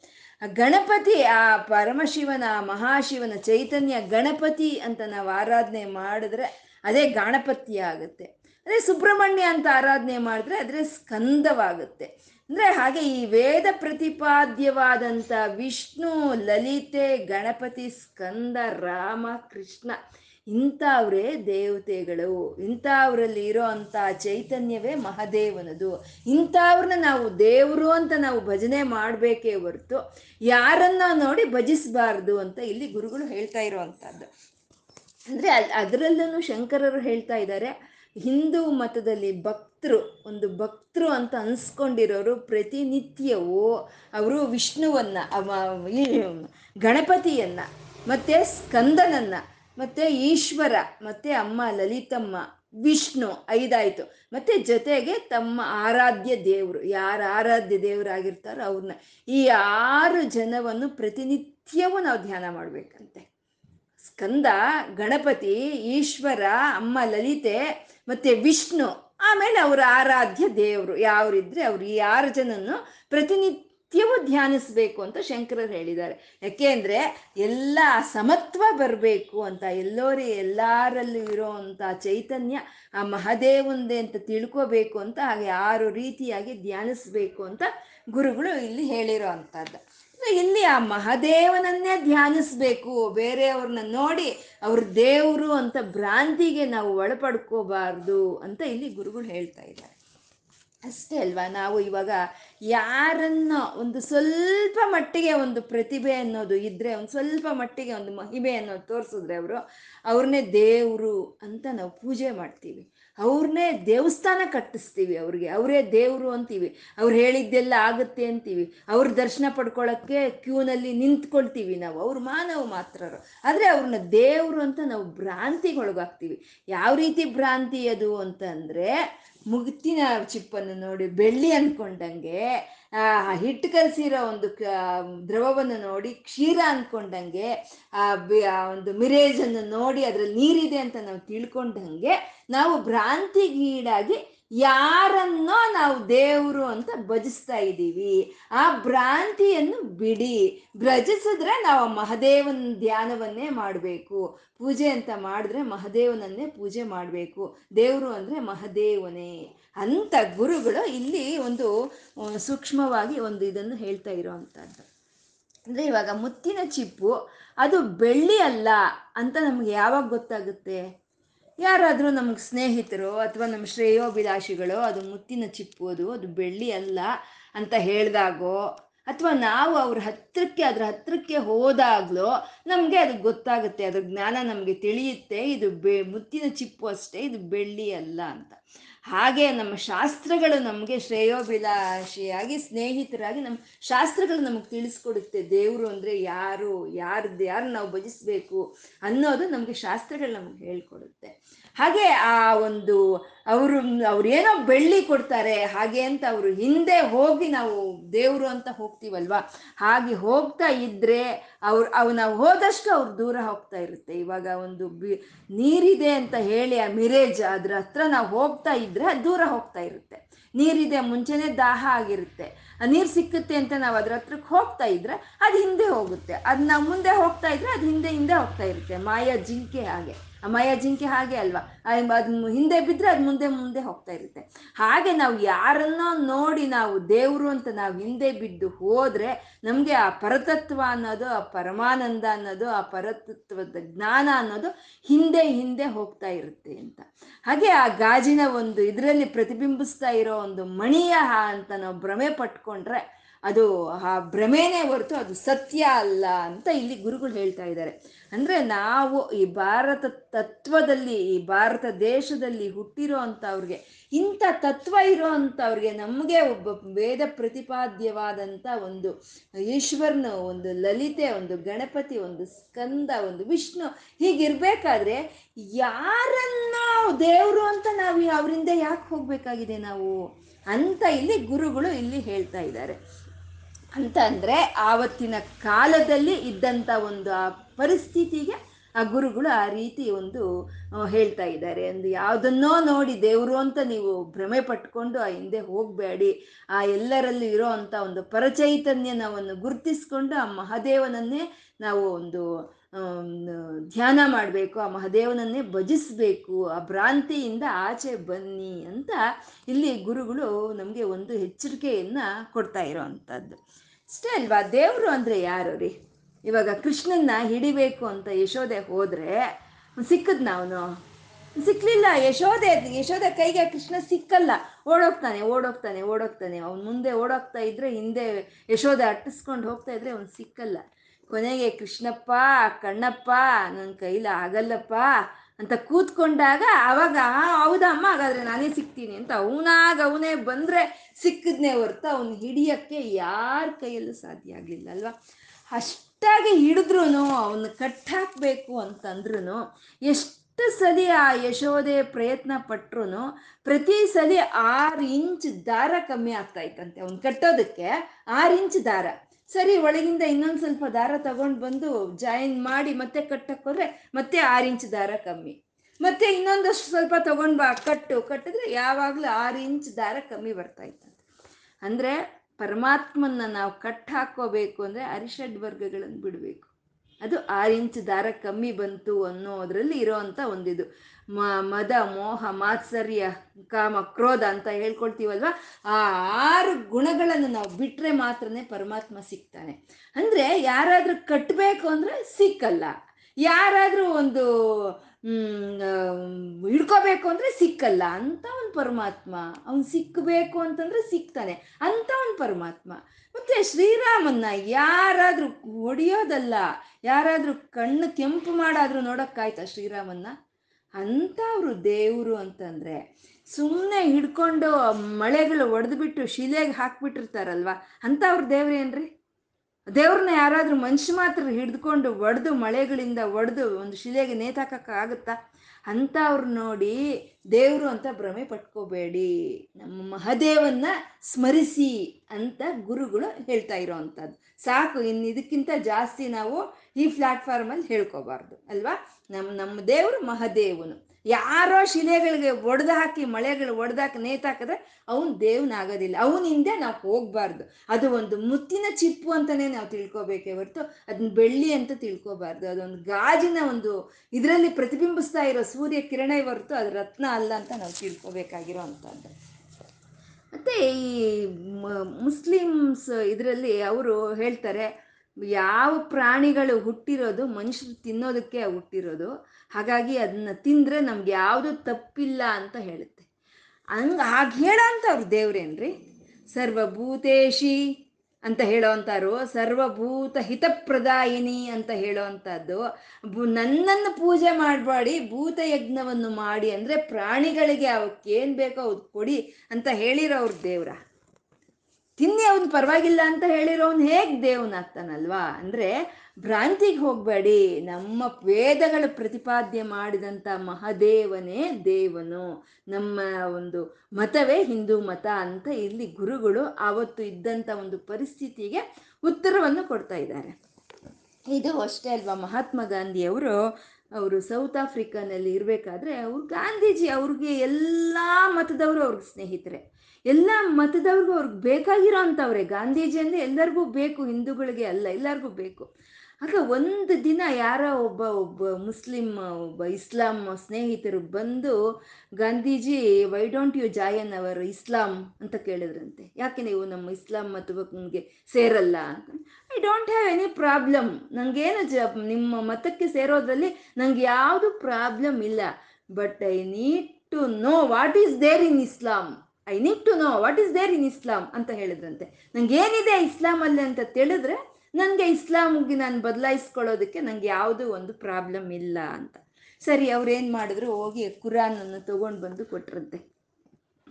ಗಣಪತಿ, ಆ ಪರಮಶಿವನ ಮಹಾಶಿವನ ಚೈತನ್ಯ ಗಣಪತಿ ಅಂತ ನಾವು ಆರಾಧನೆ ಮಾಡಿದ್ರೆ ಅದೇ ಗಣಪತಿ ಆಗುತ್ತೆ. ಅದೇ ಸುಬ್ರಹ್ಮಣ್ಯ ಅಂತ ಆರಾಧನೆ ಮಾಡಿದ್ರೆ ಅದ್ರೆ ಸ್ಕಂದವಾಗುತ್ತೆ. ಅಂದ್ರೆ ಹಾಗೆ ಈ ವೇದ ಪ್ರತಿಪಾದ್ಯವಾದಂಥ ವಿಷ್ಣು, ಲಲಿತೆ, ಗಣಪತಿ, ಸ್ಕಂದ, ರಾಮ, ಕೃಷ್ಣ ಇಂಥವ್ರೇ ದೇವತೆಗಳು, ಇಂಥವ್ರಲ್ಲಿ ಇರೋ ಅಂಥ ಚೈತನ್ಯವೇ ಮಹಾದೇವನದು. ಇಂಥವ್ರನ್ನ ನಾವು ದೇವರು ಅಂತ ನಾವು ಭಜನೆ ಮಾಡಬೇಕೇ ಹೊರತು ಯಾರನ್ನ ನೋಡಿ ಭಜಿಸಬಾರ್ದು ಅಂತ ಇಲ್ಲಿ ಗುರುಗಳು ಹೇಳ್ತಾ ಇರುವಂಥದ್ದು. ಅಂದರೆ ಅದರಲ್ಲೂ ಶಂಕರರು ಹೇಳ್ತಾ ಇದ್ದಾರೆ, ಹಿಂದೂ ಮತದಲ್ಲಿ ಭಕ್ತರು ಒಂದು ಭಕ್ತರು ಅಂತ ಅನ್ಸ್ಕೊಂಡಿರೋರು ಪ್ರತಿನಿತ್ಯವೂ ಅವರು ವಿಷ್ಣುವನ್ನ ಗಣಪತಿಯನ್ನ, ಮತ್ತೆ ಸ್ಕಂದನನ್ನ ಮತ್ತೆ ಈಶ್ವರ, ಮತ್ತೆ ಅಮ್ಮ ಲಲಿತಮ್ಮ, ವಿಷ್ಣು ಐದಾಯಿತು. ಮತ್ತೆ ಜೊತೆಗೆ ತಮ್ಮ ಆರಾಧ್ಯ ದೇವರು, ಯಾರು ಆರಾಧ್ಯ ದೇವರಾಗಿರ್ತಾರೋ ಅವ್ರನ್ನ ಈ ಆರು ಜನವನ್ನು ಪ್ರತಿನಿತ್ಯವೂ ನಾವು ಧ್ಯಾನ ಮಾಡಬೇಕಂತೆ. ಸ್ಕಂದ, ಗಣಪತಿ, ಈಶ್ವರ, ಅಮ್ಮ ಲಲಿತೆ, ಮತ್ತೆ ವಿಷ್ಣು, ಆಮೇಲೆ ಅವರ ಆರಾಧ್ಯ ದೇವರು. ಯಾವ್ರಿದ್ರೆ ಅವ್ರು ಈ ಆರು ಜನನ್ನು ಪ್ರತಿನಿತ್ಯವೂ ಧ್ಯಾನಿಸ್ಬೇಕು ಅಂತ ಶಂಕರರು ಹೇಳಿದ್ದಾರೆ. ಯಾಕೆ ಅಂದ್ರೆ ಎಲ್ಲ ಸಮತ್ವ ಬರಬೇಕು ಅಂತ ಎಲ್ಲೋರಿ ಎಲ್ಲರಲ್ಲೂ ಇರೋವಂಥ ಚೈತನ್ಯ ಆ ಮಹದೇವಂದೇ ಅಂತ ತಿಳ್ಕೋಬೇಕು ಅಂತ ಹಾಗೆ ಆರು ರೀತಿಯಾಗಿ ಧ್ಯಾನಿಸ್ಬೇಕು ಅಂತ ಗುರುಗಳು ಇಲ್ಲಿ ಹೇಳಿರೋ ಅಂಥದ್ದು. ಇಲ್ಲಿ ಆ ಮಹದೇವನನ್ನೇ ಧ್ಯಾನಿಸ್ಬೇಕು, ಬೇರೆಯವ್ರನ್ನ ನೋಡಿ ಅವ್ರ ದೇವರು ಅಂತ ಭ್ರಾಂತಿಗೆ ನಾವು ಒಳಪಡ್ಕೋಬಾರ್ದು ಅಂತ ಇಲ್ಲಿ ಗುರುಗಳು ಹೇಳ್ತಾ ಇದ್ದಾರೆ. ಅಷ್ಟೇ ಅಲ್ವಾ? ನಾವು ಇವಾಗ ಯಾರನ್ನ ಒಂದು ಸ್ವಲ್ಪ ಮಟ್ಟಿಗೆ ಒಂದು ಪ್ರತಿಭೆ ಅನ್ನೋದು ಇದ್ರೆ, ಒಂದು ಸ್ವಲ್ಪ ಮಟ್ಟಿಗೆ ಒಂದು ಮಹಿಮೆ ಅನ್ನೋದು ತೋರಿಸಿದ್ರೆ ಅವರು, ಅವ್ರನ್ನೇ ದೇವರು ಅಂತ ನಾವು ಪೂಜೆ ಮಾಡ್ತೀವಿ. ಅವ್ರನ್ನೇ ದೇವಸ್ಥಾನ ಕಟ್ಟಿಸ್ತೀವಿ ಅವ್ರಿಗೆ. ಅವರೇ ದೇವರು ಅಂತೀವಿ. ಅವ್ರು ಹೇಳಿದ್ದೆಲ್ಲ ಆಗುತ್ತೆ ಅಂತೀವಿ. ಅವ್ರ ದರ್ಶನ ಪಡ್ಕೊಳ್ಳೋಕ್ಕೆ ಕ್ಯೂನಲ್ಲಿ ನಿಂತ್ಕೊಳ್ತೀವಿ ನಾವು. ಅವ್ರು ಮಾನವ ಮಾತ್ರರು. ಆದರೆ ಅವ್ರನ್ನ ದೇವರು ಅಂತ ನಾವು ಭ್ರಾಂತಿಗೆ ಒಳಗಾಗ್ತೀವಿ ಯಾವ ರೀತಿ ಭ್ರಾಂತಿ ಅದು ಅಂತಂದರೆ ಮುಗ್ತಿನ ಚಿಪ್ಪನ್ನು ನೋಡಿ ಬೆಳ್ಳಿ ಅಂದ್ಕೊಂಡಂಗೆ ಆ, ಹಿಟ್ಟು ಕಲಸಿರೋ ಒಂದು ದ್ರವವನ್ನು ನೋಡಿ ಕ್ಷೀರ ಬಿ- ಆ ಒಂದು ಮಿರೇಜನ್ನು ನೋಡಿ ಅದ್ರಲ್ಲಿ ನೀರಿದೆ ಅಂತ ನಾವು ತಿಳ್ಕೊಂಡಂಗೆ ನಾವು ಭ್ರಾಂತಿಗೀಡಾಗಿ ಯಾರನ್ನೋ ನಾವು ದೇವರು ಅಂತ ಭಜಿಸ್ತಾ ಇದ್ದೀವಿ. ಆ ಭ್ರಾಂತಿಯನ್ನು ಬಿಡಿ. ಭ್ರಜಿಸಿದ್ರೆ ನಾವು ಮಹದೇವನ ಧ್ಯಾನವನ್ನೇ ಮಾಡಬೇಕು. ಪೂಜೆ ಅಂತ ಮಾಡಿದ್ರೆ ಮಹದೇವನನ್ನೇ ಪೂಜೆ ಮಾಡಬೇಕು. ದೇವರು ಅಂದರೆ ಮಹದೇವನೇ. ಅಂತ ಗುರುಗಳು ಇಲ್ಲಿ ಒಂದು ಸೂಕ್ಷ್ಮವಾಗಿ ಒಂದು ಇದನ್ನು ಹೇಳ್ತಾ ಇರೋವಂಥದ್ದು. ಅಂದರೆ ಇವಾಗ ಮುತ್ತಿನ ಚಿಪ್ಪು, ಅದು ಬೆಳ್ಳಿ ಅಲ್ಲ ಅಂತ ನಮ್ಗೆ ಯಾವಾಗ ಗೊತ್ತಾಗುತ್ತೆ? ಯಾರಾದರೂ ನಮಗೆ ಸ್ನೇಹಿತರು ಅಥವಾ ನಮ್ಮ ಶ್ರೇಯೋಭಿಲಾಷಿಗಳು, ಅದು ಮುತ್ತಿನ ಚಿಪ್ಪು, ಅದು ಅದು ಬೆಳ್ಳಿ ಅಲ್ಲ ಅಂತ ಹೇಳಿದಾಗೋ, ಅಥವಾ ನಾವು ಅವ್ರ ಹತ್ತಿರಕ್ಕೆ ಅದ್ರ ಹತ್ತಿರಕ್ಕೆ ಹೋದಾಗ್ಲೋ ನಮಗೆ ಅದು ಗೊತ್ತಾಗುತ್ತೆ, ಅದ್ರ ಜ್ಞಾನ ನಮಗೆ ತಿಳಿಯುತ್ತೆ, ಇದು ಬೆ, ಮುತ್ತಿನ ಚಿಪ್ಪು ಅಷ್ಟೇ, ಇದು ಬೆಳ್ಳಿ ಅಲ್ಲ ಅಂತ. ಹಾಗೆ ನಮ್ಮ ಶಾಸ್ತ್ರಗಳು ನಮಗೆ ಶ್ರೇಯೋಭಿಲಾಷಿಯಾಗಿ, ಸ್ನೇಹಿತರಾಗಿ ನಮ್ಮ ಶಾಸ್ತ್ರಗಳು ನಮಗೆ ತಿಳಿಸ್ಕೊಡುತ್ತೆ. ದೇವರು ಅಂದರೆ ಯಾರು? ಯಾರ್ದು ಯಾರು ನಾವು ಭಜಿಸ್ಬೇಕು ಅನ್ನೋದು ನಮಗೆ ಶಾಸ್ತ್ರಗಳು ನಮಗೆ ಹೇಳ್ಕೊಡುತ್ತೆ. ಹಾಗೆ ಆ ಒಂದು ಅವರು ಅವ್ರೇನೋ ಬೆಳ್ಳಿ ಕೊಡ್ತಾರೆ, ಹಾಗೆ ಅಂತ ಅವರು ಹಿಂದೆ ಹೋಗಿ ನಾವು ದೇವರು ಅಂತ ಹೋಗ್ತೀವಲ್ವಾ? ಹಾಗೆ ಹೋಗ್ತಾ ಇದ್ರೆ ಅವ್ರು, ಅವು ನಾವು ಹೋದಷ್ಟು ಅವ್ರು ದೂರ ಹೋಗ್ತಾ ಇರುತ್ತೆ. ಇವಾಗ ಒಂದು ಬಿ, ನೀರಿದೆ ಅಂತ ಹೇಳಿ ಆ ಮಿರೇಜ್ ಅದ್ರ ಹತ್ರ ನಾವು ಹೋಗ್ತಾ ಇದ್ರೆ ದೂರ ಹೋಗ್ತಾ ಇರುತ್ತೆ. ನೀರಿದೆ ಮುಂಚೆನೇ ದಾಹ ಆಗಿರುತ್ತೆ. ನೀರು ಸಿಕ್ಕುತ್ತೆ ಅಂತ ನಾವು ಅದ್ರ ಹತ್ರಕ್ಕೆ ಹೋಗ್ತಾ ಇದ್ರೆ ಅದು ಹಿಂದೆ ಹೋಗುತ್ತೆ. ಅದು ನಾವು ಮುಂದೆ ಹೋಗ್ತಾ ಇದ್ರೆ ಅದು ಹಿಂದೆ ಹಿಂದೆ ಹೋಗ್ತಾ ಇರುತ್ತೆ. ಮಾಯಾ ಜಿಂಕೆ ಹಾಗೆ. ಆ ಮಾಯಾ ಜಿಂಕೆ ಹಾಗೆ ಅಲ್ವಾ? ಅದು ಹಿಂದೆ ಬಿದ್ದರೆ ಅದು ಮುಂದೆ ಮುಂದೆ ಹೋಗ್ತಾ ಇರುತ್ತೆ. ಹಾಗೆ ನಾವು ಯಾರನ್ನೋ ನೋಡಿ ನಾವು ದೇವರು ಅಂತ ನಾವು ಹಿಂದೆ ಬಿದ್ದು ಹೋದ್ರೆ ನಮಗೆ ಆ ಪರತತ್ವ ಅನ್ನೋದು, ಆ ಪರಮಾನಂದ ಅನ್ನೋದು, ಆ ಪರತತ್ವದ ಜ್ಞಾನ ಅನ್ನೋದು ಹಿಂದೆ ಹಿಂದೆ ಹೋಗ್ತಾ ಇರುತ್ತೆ ಅಂತ. ಹಾಗೆ ಆ ಗಾಜಿನ ಒಂದು ಇದರಲ್ಲಿ ಪ್ರತಿಬಿಂಬಿಸ್ತಾ ಇರೋ ಒಂದು ಮಣಿಯ ಅಂತ ನಾವು ಭ್ರಮೆ ಪಟ್ಕೊಂಡ್ರೆ ಅದು ಆ ಭ್ರಮೆನೇ ಹೊರತು ಅದು ಸತ್ಯ ಅಲ್ಲ ಅಂತ ಇಲ್ಲಿ ಗುರುಗಳು ಹೇಳ್ತಾ ಇದ್ದಾರೆ. ಅಂದರೆ ನಾವು ಈ ಭಾರತ ತತ್ವದಲ್ಲಿ, ಈ ಭಾರತ ದೇಶದಲ್ಲಿ ಹುಟ್ಟಿರೋ ಅಂಥವ್ರಿಗೆ ಇಂಥ ತತ್ವ ಇರೋ ಅಂಥವ್ರಿಗೆ ನಮಗೆ ಒಬ್ಬ ವೇದ ಪ್ರತಿಪಾದ್ಯವಾದಂಥ ಒಂದು ಈಶ್ವರನ, ಒಂದು ಲಲಿತೆ, ಒಂದು ಗಣಪತಿ, ಒಂದು ಸ್ಕಂದ, ಒಂದು ವಿಷ್ಣು ಹೀಗಿರ್ಬೇಕಾದ್ರೆ ಯಾರನ್ನ ದೇವರು ಅಂತ ನಾವು ಅವರಿಂದ ಯಾಕೆ ಹೋಗಬೇಕಾಗಿದೆ ನಾವು? ಅಂತ ಇಲ್ಲಿ ಗುರುಗಳು ಇಲ್ಲಿ ಹೇಳ್ತಾ ಇದ್ದಾರೆ. ಅಂತ ಅಂದರೆ ಆವತ್ತಿನ ಕಾಲದಲ್ಲಿ ಇದ್ದಂಥ ಒಂದು ಆ ಪರಿಸ್ಥಿತಿಗೆ ಆ ಗುರುಗಳು ಆ ರೀತಿ ಒಂದು ಹೇಳ್ತಾ ಇದ್ದಾರೆ. ಒಂದು ಯಾವುದನ್ನೋ ನೋಡಿ ದೇವರು ಅಂತ ನೀವು ಭ್ರಮೆ ಪಟ್ಕೊಂಡು ಆ ಹಿಂದೆ ಹೋಗಬೇಡಿ. ಆ ಎಲ್ಲರಲ್ಲೂ ಇರೋ ಅಂಥ ಒಂದು ಪರಚೈತನ್ಯ ನಾವನ್ನು ಗುರುತಿಸ್ಕೊಂಡು ಆ ಮಹಾದೇವನನ್ನೇ ನಾವು ಒಂದು ಧ್ಯಾನ ಮಾಡಬೇಕು, ಆ ಮಹಾದೇವನನ್ನೇ ಭಜಿಸ್ಬೇಕು, ಆ ಭ್ರಾಂತಿಯಿಂದ ಆಚೆ ಬನ್ನಿ ಅಂತ ಇಲ್ಲಿ ಗುರುಗಳು ನಮಗೆ ಒಂದು ಎಚ್ಚರಿಕೆಯನ್ನು ಕೊಡ್ತಾ ಇರೋ ಅಂಥದ್ದು ಅಷ್ಟೇ ಅಲ್ವಾ, ದೇವರು ಅಂದರೆ ಯಾರು ರೀ? ಇವಾಗ ಕೃಷ್ಣನ್ನ ಹಿಡಿಬೇಕು ಅಂತ ಯಶೋದೆ ಹೋದರೆ ಸಿಕ್ಕದ್ನ ಅವನು ಸಿಕ್ಕಲಿಲ್ಲ ಯಶೋದೆ ಯಶೋದೆ ಕೈಗೆ ಕೃಷ್ಣ ಸಿಕ್ಕಲ್ಲ. ಓಡೋಗ್ತಾನೆ ಓಡೋಗ್ತಾನೆ ಓಡೋಗ್ತಾನೆ. ಅವ್ನು ಮುಂದೆ ಓಡೋಗ್ತಾ ಇದ್ರೆ ಹಿಂದೆ ಯಶೋದೆ ಅಟ್ಟಿಸ್ಕೊಂಡು ಹೋಗ್ತಾ ಇದ್ರೆ ಅವ್ನು ಸಿಕ್ಕಲ್ಲ. ಕೊನೆಗೆ ಕೃಷ್ಣಪ್ಪ, ಕಣ್ಣಪ್ಪ ನನ್ನ ಕೈಲಿ ಆಗಲ್ಲಪ್ಪ ಅಂತ ಕೂತ್ಕೊಂಡಾಗ ಅವಾಗ ಹೌದಮ್ಮ ಹಾಗಾದ್ರೆ ನಾನೇ ಸಿಗ್ತೀನಿ ಅಂತ ಅವನಾಗ ಅವನೇ ಬಂದರೆ ಸಿಕ್ಕದ್ನೇ ಹೊರ್ತು ಅವನು ಹಿಡಿಯಕ್ಕೆ ಯಾರ ಕೈಯಲ್ಲೂ ಸಾಧ್ಯ ಆಗಲಿಲ್ಲ ಅಲ್ವಾ? ಅಷ್ಟಾಗಿ ಹಿಡಿದ್ರು ಅವನ್ನ ಕಟ್ಟಾಕಬೇಕು ಅಂತಂದ್ರು ಎಷ್ಟು ಸಲಿ ಆ ಯಶೋದೆ ಪ್ರಯತ್ನ ಪಟ್ರು ಪ್ರತಿ ಸಲಿ ಆರು ಇಂಚ್ ದಾರ ಕಮ್ಮಿ ಆಗ್ತಾ ಇತ್ತಂತೆ ಅವ್ನು ಕಟ್ಟೋದಕ್ಕೆ, ಆರು ಇಂಚ್ ದಾರ. ಸರಿ, ಒಳಗಿಂದ ಇನ್ನೊಂದು ಸ್ವಲ್ಪ ದಾರ ತಗೊಂಡು ಬಂದು ಜಾಯಿನ್ ಮಾಡಿ ಮತ್ತೆ ಕಟ್ಟಕ್ಕೆ ಹೋದ್ರೆ ಮತ್ತೆ ಆರು ಇಂಚ್ ದಾರ ಕಮ್ಮಿ. ಮತ್ತೆ ಇನ್ನೊಂದಷ್ಟು ಸ್ವಲ್ಪ ತಗೊಂಡು ಬಾ, ಕಟ್ಟು, ಕಟ್ಟಿದ್ರೆ ಯಾವಾಗಲೂ ಆರು ಇಂಚ್ ದಾರ ಕಮ್ಮಿ ಬರ್ತಾ ಇತ್ತಂತೆ ಅಂದರೆ ಪರಮಾತ್ಮನ ನಾವು ಕಟ್ ಹಾಕೋಬೇಕು ಅಂದರೆ ಅರಿಷಡ್ ವರ್ಗಗಳನ್ನು ಬಿಡಬೇಕು. ಅದು ಆರು ಇಂಚ್ ದಾರ ಕಮ್ಮಿ ಬಂತು ಅನ್ನೋದ್ರಲ್ಲಿ ಇರೋವಂಥ ಒಂದಿದು. ಮ, ಮದ, ಮೋಹ, ಮಾತ್ಸರ್ಯ, ಕಾಮ, ಕ್ರೋಧ ಅಂತ ಹೇಳ್ಕೊಳ್ತೀವಲ್ವ? ಆ ಆರು ಗುಣಗಳನ್ನು ನಾವು ಬಿಟ್ಟರೆ ಮಾತ್ರನೇ ಪರಮಾತ್ಮ ಸಿಗ್ತಾನೆ. ಅಂದರೆ ಯಾರಾದರೂ ಕಟ್ಟಬೇಕು ಅಂದರೆ ಸಿಕ್ಕಲ್ಲ. ಯಾರಾದರೂ ಒಂದು ಹಿಡ್ಕೋಬೇಕು ಅಂದರೆ ಸಿಕ್ಕಲ್ಲ. ಅಂತ ಒಂದು ಪರಮಾತ್ಮ ಅವನು ಸಿಕ್ಕಬೇಕು ಅಂತಂದ್ರೆ ಸಿಗ್ತಾನೆ ಅಂತ ಒಂದು ಪರಮಾತ್ಮ. ಮತ್ತೆ ಶ್ರೀರಾಮನ್ನ ಯಾರಾದರೂ ಹೊಡಿಯೋದಲ್ಲ, ಯಾರಾದರೂ ಕಣ್ಣು ಕೆಂಪು ಮಾಡಾದರೂ ನೋಡೋಕ್ಕಾಯ್ತಾ ಶ್ರೀರಾಮನ್ನ? ಅಂಥವ್ರು ದೇವರು ಅಂತಂದರೆ ಸುಮ್ಮನೆ ಹಿಡ್ಕೊಂಡು ಮಳೆಗಳು ಒಡೆದ್ಬಿಟ್ಟು ಶಿಲೆಗೆ ಹಾಕ್ಬಿಟ್ಟಿರ್ತಾರಲ್ವ ಅಂಥವ್ರು ದೇವ್ರೇನ್ರಿ ದೇವ್ರನ್ನ ಯಾರಾದರೂ ಮನುಷ್ಯ ಮಾತ್ರ ಹಿಡ್ಕೊಂಡು ಒಡೆದು ಮಳೆಗಳಿಂದ ಒಡೆದು ಒಂದು ಶಿಲೆಗೆ ನೇತಾಕಕ್ಕಾಗುತ್ತಾ ಅಂಥವ್ರು ನೋಡಿ ದೇವರು ಅಂತ ಭ್ರಮೆ ಪಟ್ಕೋಬೇಡಿ, ನಮ್ಮ ಮಹದೇವನ್ನ ಸ್ಮರಿಸಿ ಅಂತ ಗುರುಗಳು ಹೇಳ್ತಾ ಇರೋವಂಥದ್ದು ಸಾಕು ಇನ್ನು ಇದಕ್ಕಿಂತ ಜಾಸ್ತಿ ನಾವು ಈ ಪ್ಲಾಟ್ಫಾರ್ಮಲ್ಲಿ ಹೇಳ್ಕೋಬಾರ್ದು, ಅಲ್ವಾ? ನಮ್ಮ ನಮ್ಮ ದೇವರು ಮಹದೇವನು. ಯಾರೋ ಶಿಲೆಗಳಿಗೆ ಒಡೆದು ಹಾಕಿ ಮಳೆಗಳು ಒಡೆದಾಕಿ ನೇತಾಕಿದ್ರೆ ಅವನು ದೇವನಾಗೋದಿಲ್ಲ. ಹಿಂದೆ ನಾವು ಹೋಗ್ಬಾರ್ದು. ಅದು ಒಂದು ಮುತ್ತಿನ ಚಿಪ್ಪು ಅಂತಲೇ ನಾವು ತಿಳ್ಕೊಬೇಕೇ ಹೊರತು ಅದನ್ನ ಬೆಳ್ಳಿ ಅಂತ ತಿಳ್ಕೊಬಾರ್ದು. ಅದೊಂದು ಗಾಜಿನ ಒಂದು ಇದರಲ್ಲಿ ಪ್ರತಿಬಿಂಬಿಸ್ತಾ ಇರೋ ಸೂರ್ಯ ಕಿರಣ ಹೊರತು ಅದು ರತ್ನ ಅಲ್ಲ ಅಂತ ನಾವು ತಿಳ್ಕೊಬೇಕಾಗಿರೋ ಅಂಥದ್ದು. ಮತ್ತು ಈ ಮುಸ್ಲಿಮ್ಸ್ ಇದರಲ್ಲಿ ಅವರು ಹೇಳ್ತಾರೆ ಯಾವ ಪ್ರಾಣಿಗಳು ಹುಟ್ಟಿರೋದು, ಮನುಷ್ಯರು ತಿನ್ನೋದಕ್ಕೆ ಹುಟ್ಟಿರೋದು, ಹಾಗಾಗಿ ಅದನ್ನ ತಿಂದರೆ ನಮ್ಗೆ ಯಾವುದು ತಪ್ಪಿಲ್ಲ ಅಂತ ಹೇಳುತ್ತೆ. ಹಂಗೆ ಹಾಗೆ ಹೇಳೋ ಅಂಥವ್ರು ದೇವ್ರೇನ್ರಿ? ಸರ್ವಭೂತೇಶಿ ಅಂತ ಹೇಳೋವಂಥವ್ರು ಸರ್ವಭೂತ ಹಿತಪ್ರದಾಯಿನಿ ಅಂತ ಹೇಳೋವಂಥದ್ದು ನನ್ನನ್ನು ಪೂಜೆ ಮಾಡಬೇಡಿ ಭೂತ ಯಜ್ಞವನ್ನು ಮಾಡಿ ಅಂದರೆ ಪ್ರಾಣಿಗಳಿಗೆ ಅವಕ್ಕೇನು ಬೇಕೋ ಅದು ಕೊಡಿ ಅಂತ ಹೇಳಿರೋವ್ರು ದೇವ್ರ. ತಿನ್ನಿ ಅವನು ಪರವಾಗಿಲ್ಲ ಅಂತ ಹೇಳಿರೋನು ಹೇಗೆ ದೇವನಾಗ್ತಾನಲ್ವಾ ಅಂದರೆ ಭ್ರಾಂತಿಗೆ ಹೋಗಬೇಡಿ. ನಮ್ಮ ವೇದಗಳು ಪ್ರತಿಪಾದ್ಯ ಮಾಡಿದಂಥ ಮಹದೇವನೇ ದೇವನು. ನಮ್ಮ ಒಂದು ಮತವೇ ಹಿಂದೂ ಮತ ಅಂತ ಇಲ್ಲಿ ಗುರುಗಳು ಆವತ್ತು ಇದ್ದಂಥ ಒಂದು ಪರಿಸ್ಥಿತಿಗೆ ಉತ್ತರವನ್ನು ಕೊಡ್ತಾ ಇದ್ದಾರೆ. ಇದು ಅಷ್ಟೇ ಅಲ್ವಾ? ಮಹಾತ್ಮ ಗಾಂಧಿಯವರು ಅವರು ಸೌತ್ ಆಫ್ರಿಕಾನಲ್ಲಿ ಇರಬೇಕಾದ್ರೆ ಅವ್ರು ಗಾಂಧೀಜಿ ಅವ್ರಿಗೆ ಎಲ್ಲ ಮತದವರು ಅವ್ರಿಗೆ ಸ್ನೇಹಿತರೆ. ಎಲ್ಲ ಮತದವ್ರಿಗೂ ಅವ್ರಿಗೆ ಬೇಕಾಗಿರೋ ಅಂಥವ್ರೆ ಗಾಂಧೀಜಿ ಅಂದರೆ ಎಲ್ಲರಿಗೂ ಬೇಕು, ಹಿಂದೂಗಳಿಗೆ ಅಲ್ಲ, ಎಲ್ಲರಿಗೂ ಬೇಕು. ಆಗ ಒಂದು ದಿನ ಯಾರೋ ಒಬ್ಬ ಒಬ್ಬ ಮುಸ್ಲಿಂ, ಒಬ್ಬ ಇಸ್ಲಾಂ ಸ್ನೇಹಿತರು ಬಂದು, Gandhiji why don't you join our Islam? ಅಂತ ಕೇಳಿದ್ರಂತೆ. ಯಾಕೆ ನೀವು ನಮ್ಮ ಇಸ್ಲಾಂ ಮತಕ್ಕೆ ಸೇರಲ್ಲ ಅಂತ. I don't have any problem ನನಗೇನು ಜ, ನಿಮ್ಮ ಮತಕ್ಕೆ ಸೇರೋದ್ರಲ್ಲಿ ನಂಗೆ ಯಾವುದು ಪ್ರಾಬ್ಲಮ್ ಇಲ್ಲ. But I need to know what is there in Islam I need to know what is there in Islam ಅಂತ ಹೇಳಿದ್ರಂತೆ. ನಂಗೆ ಏನಿದೆ ಇಸ್ಲಾಮಲ್ಲಿ ಅಂತ ತಿಳಿದ್ರೆ ನನಗೆ ಇಸ್ಲಾಮ್ಗೆ ನಾನು ಬದಲಾಯಿಸ್ಕೊಳ್ಳೋದಕ್ಕೆ ನನಗೆ ಯಾವುದೂ ಒಂದು ಪ್ರಾಬ್ಲಮ್ ಇಲ್ಲ ಅಂತ. ಸರಿ ಅವ್ರೇನು ಮಾಡಿದ್ರು? ಹೋಗಿ ಕುರಾನನ್ನು ತೊಗೊಂಡು ಬಂದು ಕೊಟ್ರಂತೆ.